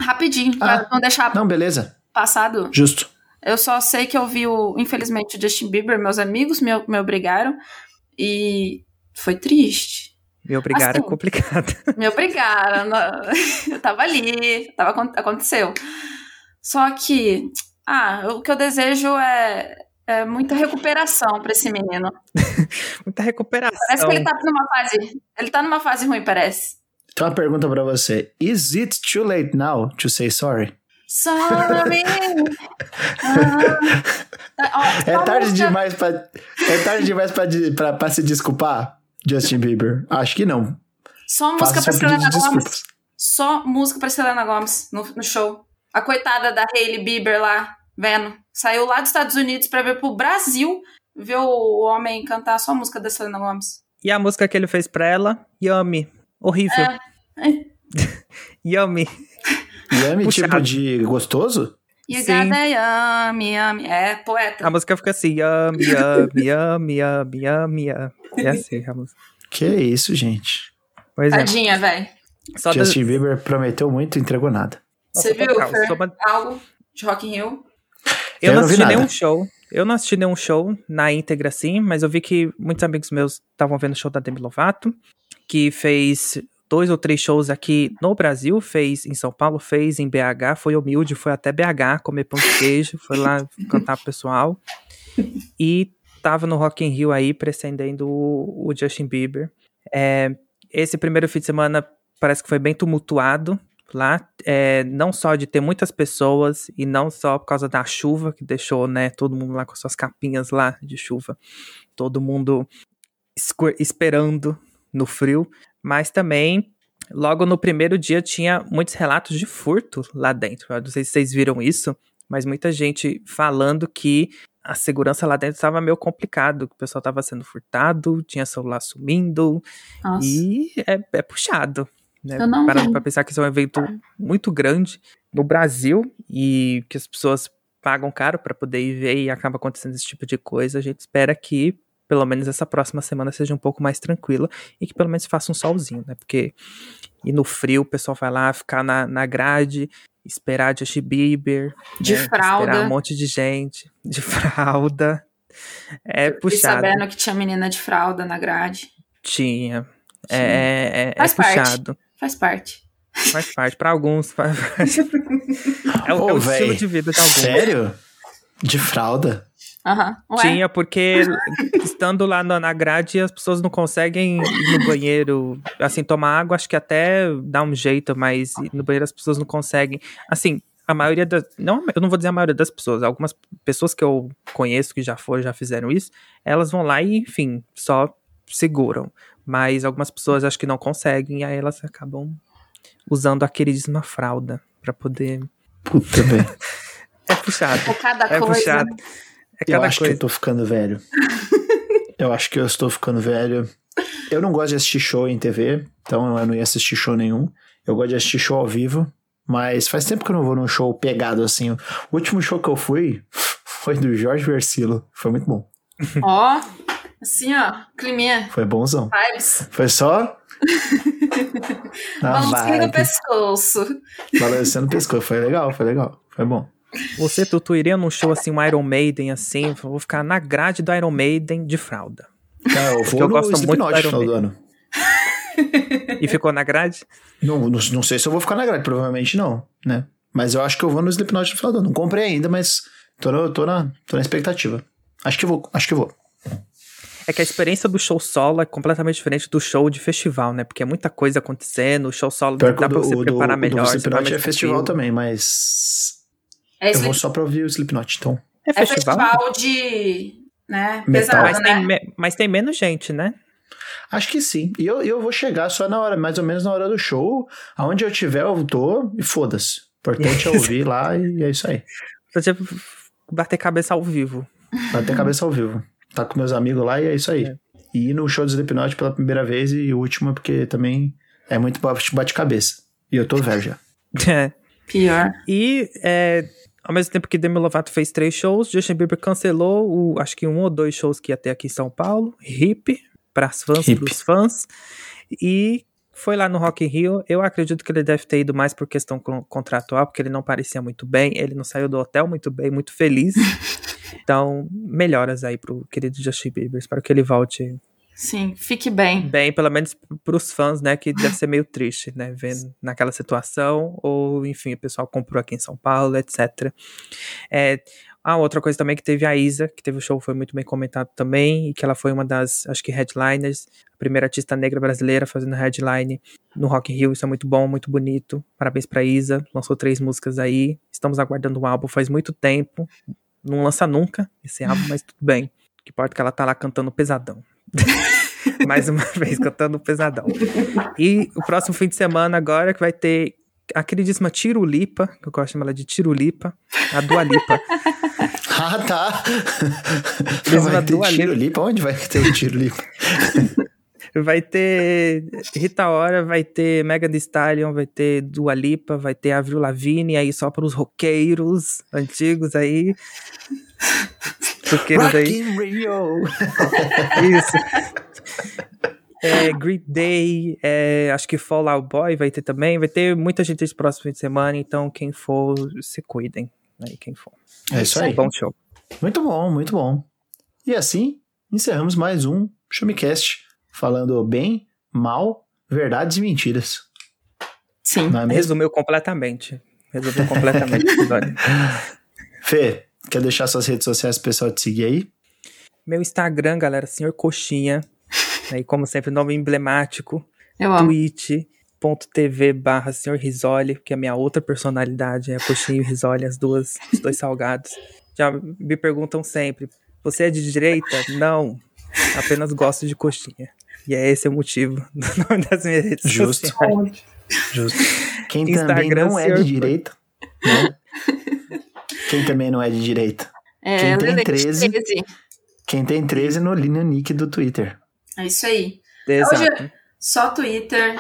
Rapidinho, Ah. pra não deixar Não, beleza. passado. Justo. Eu só sei que eu vi, o, infelizmente, o Justin Bieber, meus amigos me, me obrigaram. E foi triste. me obrigar é assim, complicado. Me obrigaram. Eu tava ali, tava, acon- aconteceu. Só que, ah, o que eu desejo é, é muita recuperação pra esse menino. Muita recuperação. Parece que ele tá numa fase. Ele tá numa fase ruim, parece. Então, uma pergunta pra você: Is it too late now to say sorry? Sorry. Ah, ó, É só tarde música- demais pra, é tarde demais pra, de- pra, pra se desculpar, Justin Bieber? Acho que não. Só música pedido Selena Gomes. desculpas. Só música pra Selena Gomes no, no show. A coitada da Hailey Bieber lá, vendo. Saiu lá dos Estados Unidos pra vir pro Brasil ver o homem cantar só a música da Selena Gomes. E a música que ele fez pra ela? Yummy. Horrível. É. Yummy. Yummy, Puxado. tipo de gostoso? You Sim. got a yummy, yummy. É, poeta. A música fica assim, yummy, yummy, yummy, yummy, yummy, yummy. É assim a música. Que isso, gente. Pois é. Tadinha, velho. Justin Bieber prometeu muito e entregou nada. Você Nossa, viu, Fer? Algo. de Rock in Rio? Eu, Eu não assisti nada. nenhum show. Eu não assisti nenhum show na íntegra, assim, mas eu vi que muitos amigos meus estavam vendo o show da Demi Lovato, que fez dois ou três shows aqui no Brasil, fez em São Paulo, fez em BH, foi humilde, foi até BH comer pão de queijo, foi lá cantar pro pessoal. E tava no Rock in Rio aí, precedendo o, o Justin Bieber. É, esse primeiro fim de semana parece que foi bem tumultuado lá, é, não só de ter muitas pessoas e não só por causa da chuva que deixou, né, todo mundo lá com suas capinhas lá de chuva, todo mundo esperando no frio, mas também logo no primeiro dia tinha muitos relatos de furto lá dentro. Eu não sei se vocês viram isso, mas muita gente falando que a segurança lá dentro estava meio complicado, que o pessoal estava sendo furtado, tinha celular sumindo, Nossa. e é, é puxado. Né? Eu não Parando pra pensar que isso é um evento muito grande no Brasil e que as pessoas pagam caro para poder ir ver e acaba acontecendo esse tipo de coisa. A gente espera que pelo menos essa próxima semana seja um pouco mais tranquila e que pelo menos faça um solzinho, né? Porque ir no frio, o pessoal vai lá ficar na, na grade, esperar Justin Bieber, De né? fralda. esperar um monte de gente de fralda. É E puxado. sabendo que tinha menina de fralda na grade. Tinha. Sim. É, é, é Faz parte. puxado. Faz parte. Faz parte. Pra alguns faz parte. É, o- Ô, é o estilo de vida de alguns. Sério? De fralda? Ué, Tinha, porque estando lá na grade, as pessoas não conseguem ir no banheiro. Assim, tomar água, acho que até dá um jeito, mas no banheiro as pessoas não conseguem. Assim, a maioria das. Não, eu não vou dizer a maioria das pessoas. Algumas pessoas que eu conheço que já foram, já fizeram isso, elas vão lá e, enfim, só seguram. Mas algumas pessoas acho que não conseguem, e aí elas acabam usando a queridíssima fralda pra poder. Puta, velho. É puxado. é cada É coisa. puxado. É Eu cada acho que coisa. eu tô ficando velho. eu acho que eu estou ficando velho. Eu não gosto de assistir show em TV, então eu não ia assistir show nenhum. Eu gosto de assistir show ao vivo, mas faz tempo que eu não vou num show pegado assim. O último show que eu fui foi do Jorge Versilo. Foi muito bom. Ó, assim, ó, climinha. Foi bonzão. Vibes. Foi só. Mãozinha no pescoço. balançando o pescoço. Foi legal, foi legal. Foi bom. Você, Tutu, iria num show assim, um Iron Maiden, assim, vou ficar na grade do Iron Maiden de fralda. Cara, eu vou eu no gosto muito Slipknot do no Iron final do ano. E ficou na grade? Não, não, não sei se eu vou ficar na grade, provavelmente não, né? Mas eu acho que eu vou no Slipknot no final do ano. Não comprei ainda, mas tô, no, tô, na, tô na expectativa. Acho que vou, acho que vou. É que a experiência do show solo é completamente diferente do show de festival, né? Porque é muita coisa acontecendo, o show solo Pior dá pra o do, você o do, preparar o melhor. do você vai Slipknot é festival também, mas É, eu vou só pra ouvir o Slipknot, então. É é festival? festival de. né? Metal. Pesado, Mas, né? tem me- mas tem menos gente, né? Acho que sim. E eu, eu vou chegar só na hora, mais ou menos na hora do show. Aonde eu tiver, eu tô e foda-se. O importante é ouvir lá e é isso aí. Pra você bater cabeça ao vivo. Bater cabeça ao vivo. Tá com meus amigos lá e é isso aí. É. E ir no show do Slipknot pela primeira vez e última, porque também é muito bate- bate-cabeça. E eu tô velho já. É. Pior. E é, ao mesmo tempo que Demi Lovato fez três shows, Justin Bieber cancelou o, acho que um ou dois shows que ia ter aqui em São Paulo, hip, para as fãs, Hip. pros fãs, e foi lá no Rock in Rio. Eu acredito que ele deve ter ido mais por questão con- contratual, porque ele não parecia muito bem, ele não saiu do hotel muito bem, muito feliz. então, melhoras aí pro querido Justin Bieber, espero que ele volte Sim, fique bem. bem, pelo menos pros fãs, né, que deve ser meio triste, né, vendo naquela situação, ou enfim, o pessoal comprou aqui em São Paulo, etc. É, a outra coisa também que teve a Isa, que teve o show, foi muito bem comentado também, e que ela foi uma das, acho que headliners, a primeira artista negra brasileira fazendo headline no Rock in Rio, isso é muito bom, muito bonito, parabéns pra Isa, lançou três músicas aí, estamos aguardando um álbum faz muito tempo, não lança nunca esse álbum, mas tudo bem, o que importa é que ela tá lá cantando pesadão. Mais uma vez, cantando pesadão. E o próximo fim de semana agora que vai ter a queridíssima Tirulipa, que eu gosto de chamar ela de Tirulipa, a Dua Lipa. Ah, tá. Vai ter Dua tiro lipa? Onde vai ter o tiro lipa? Vai ter Rita Ora, vai ter Megan Thee Stallion, vai ter Dua Lipa, vai ter Avril Lavigne, aí só para os roqueiros antigos aí. Rock aí. in Rio. Isso. É, Green Day, é, acho que Fall Out Boy vai ter também. Vai ter muita gente esse próximo fim de semana, então quem for, se cuidem. aí quem for. É isso aí. Bom show. Muito bom, muito bom. E assim, encerramos mais um Showmecast falando bem, mal, verdades e mentiras. Sim. Não é mesmo? Resumiu completamente. Resumiu completamente o episódio. Fê, quer deixar suas redes sociais pro pessoal te seguir aí? Meu Instagram, galera, Senhor Coxinha. Aí, como sempre, nome emblemático. Eu amo. twitch.tv barra Senhor Risoli, que é a minha outra personalidade, é Coxinha e Risoli, as duas, os dois salgados. Já me perguntam sempre, você é de direita? Não, apenas gosto de coxinha. E é esse o motivo do nome das minhas redes Justo. sociais. Justo. Quem Instagram, também não é de direita, né? Quem também não é de direita? É, Quem tem Lelete 13? 13. Quem tem 13 no, no nick do Twitter. É isso aí. Exato. Só Twitter.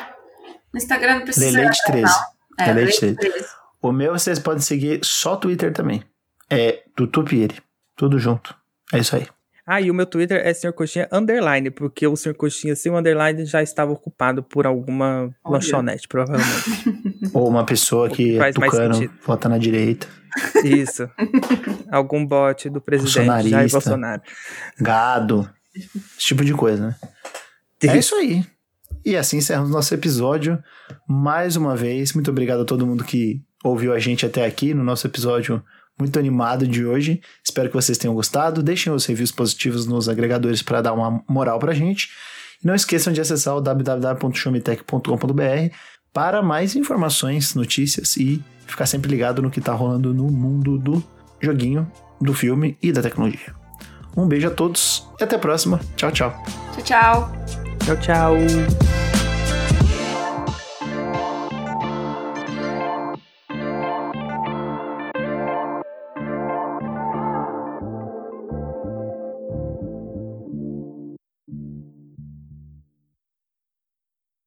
No Instagram não precisa. Leleite 13. É, 13. 13. O meu vocês podem seguir só Twitter também. É do Tupieri. Tudo junto. É isso aí. Ah, e o meu Twitter é Senhor Coxinha Underline, porque o Senhor Coxinha sem o Underline já estava ocupado por alguma Olha. lanchonete, provavelmente. Ou uma pessoa que que é tucano, vota na direita. Isso. Algum bot do presidente Jair. Bolsonaro. Gado. Esse tipo de coisa, né? É isso aí. E assim encerramos nosso episódio. Mais uma vez, muito obrigado a todo mundo que ouviu a gente até aqui no nosso episódio muito animado de hoje. Espero que vocês tenham gostado. Deixem os reviews positivos nos agregadores para dar uma moral pra gente. E não esqueçam de acessar o www.showmetech.com.br para mais informações, notícias e ficar sempre ligado no que tá rolando no mundo do joguinho, do filme e da tecnologia. Um beijo a todos e até a próxima. Tchau, tchau. Tchau, tchau. Tchau, tchau.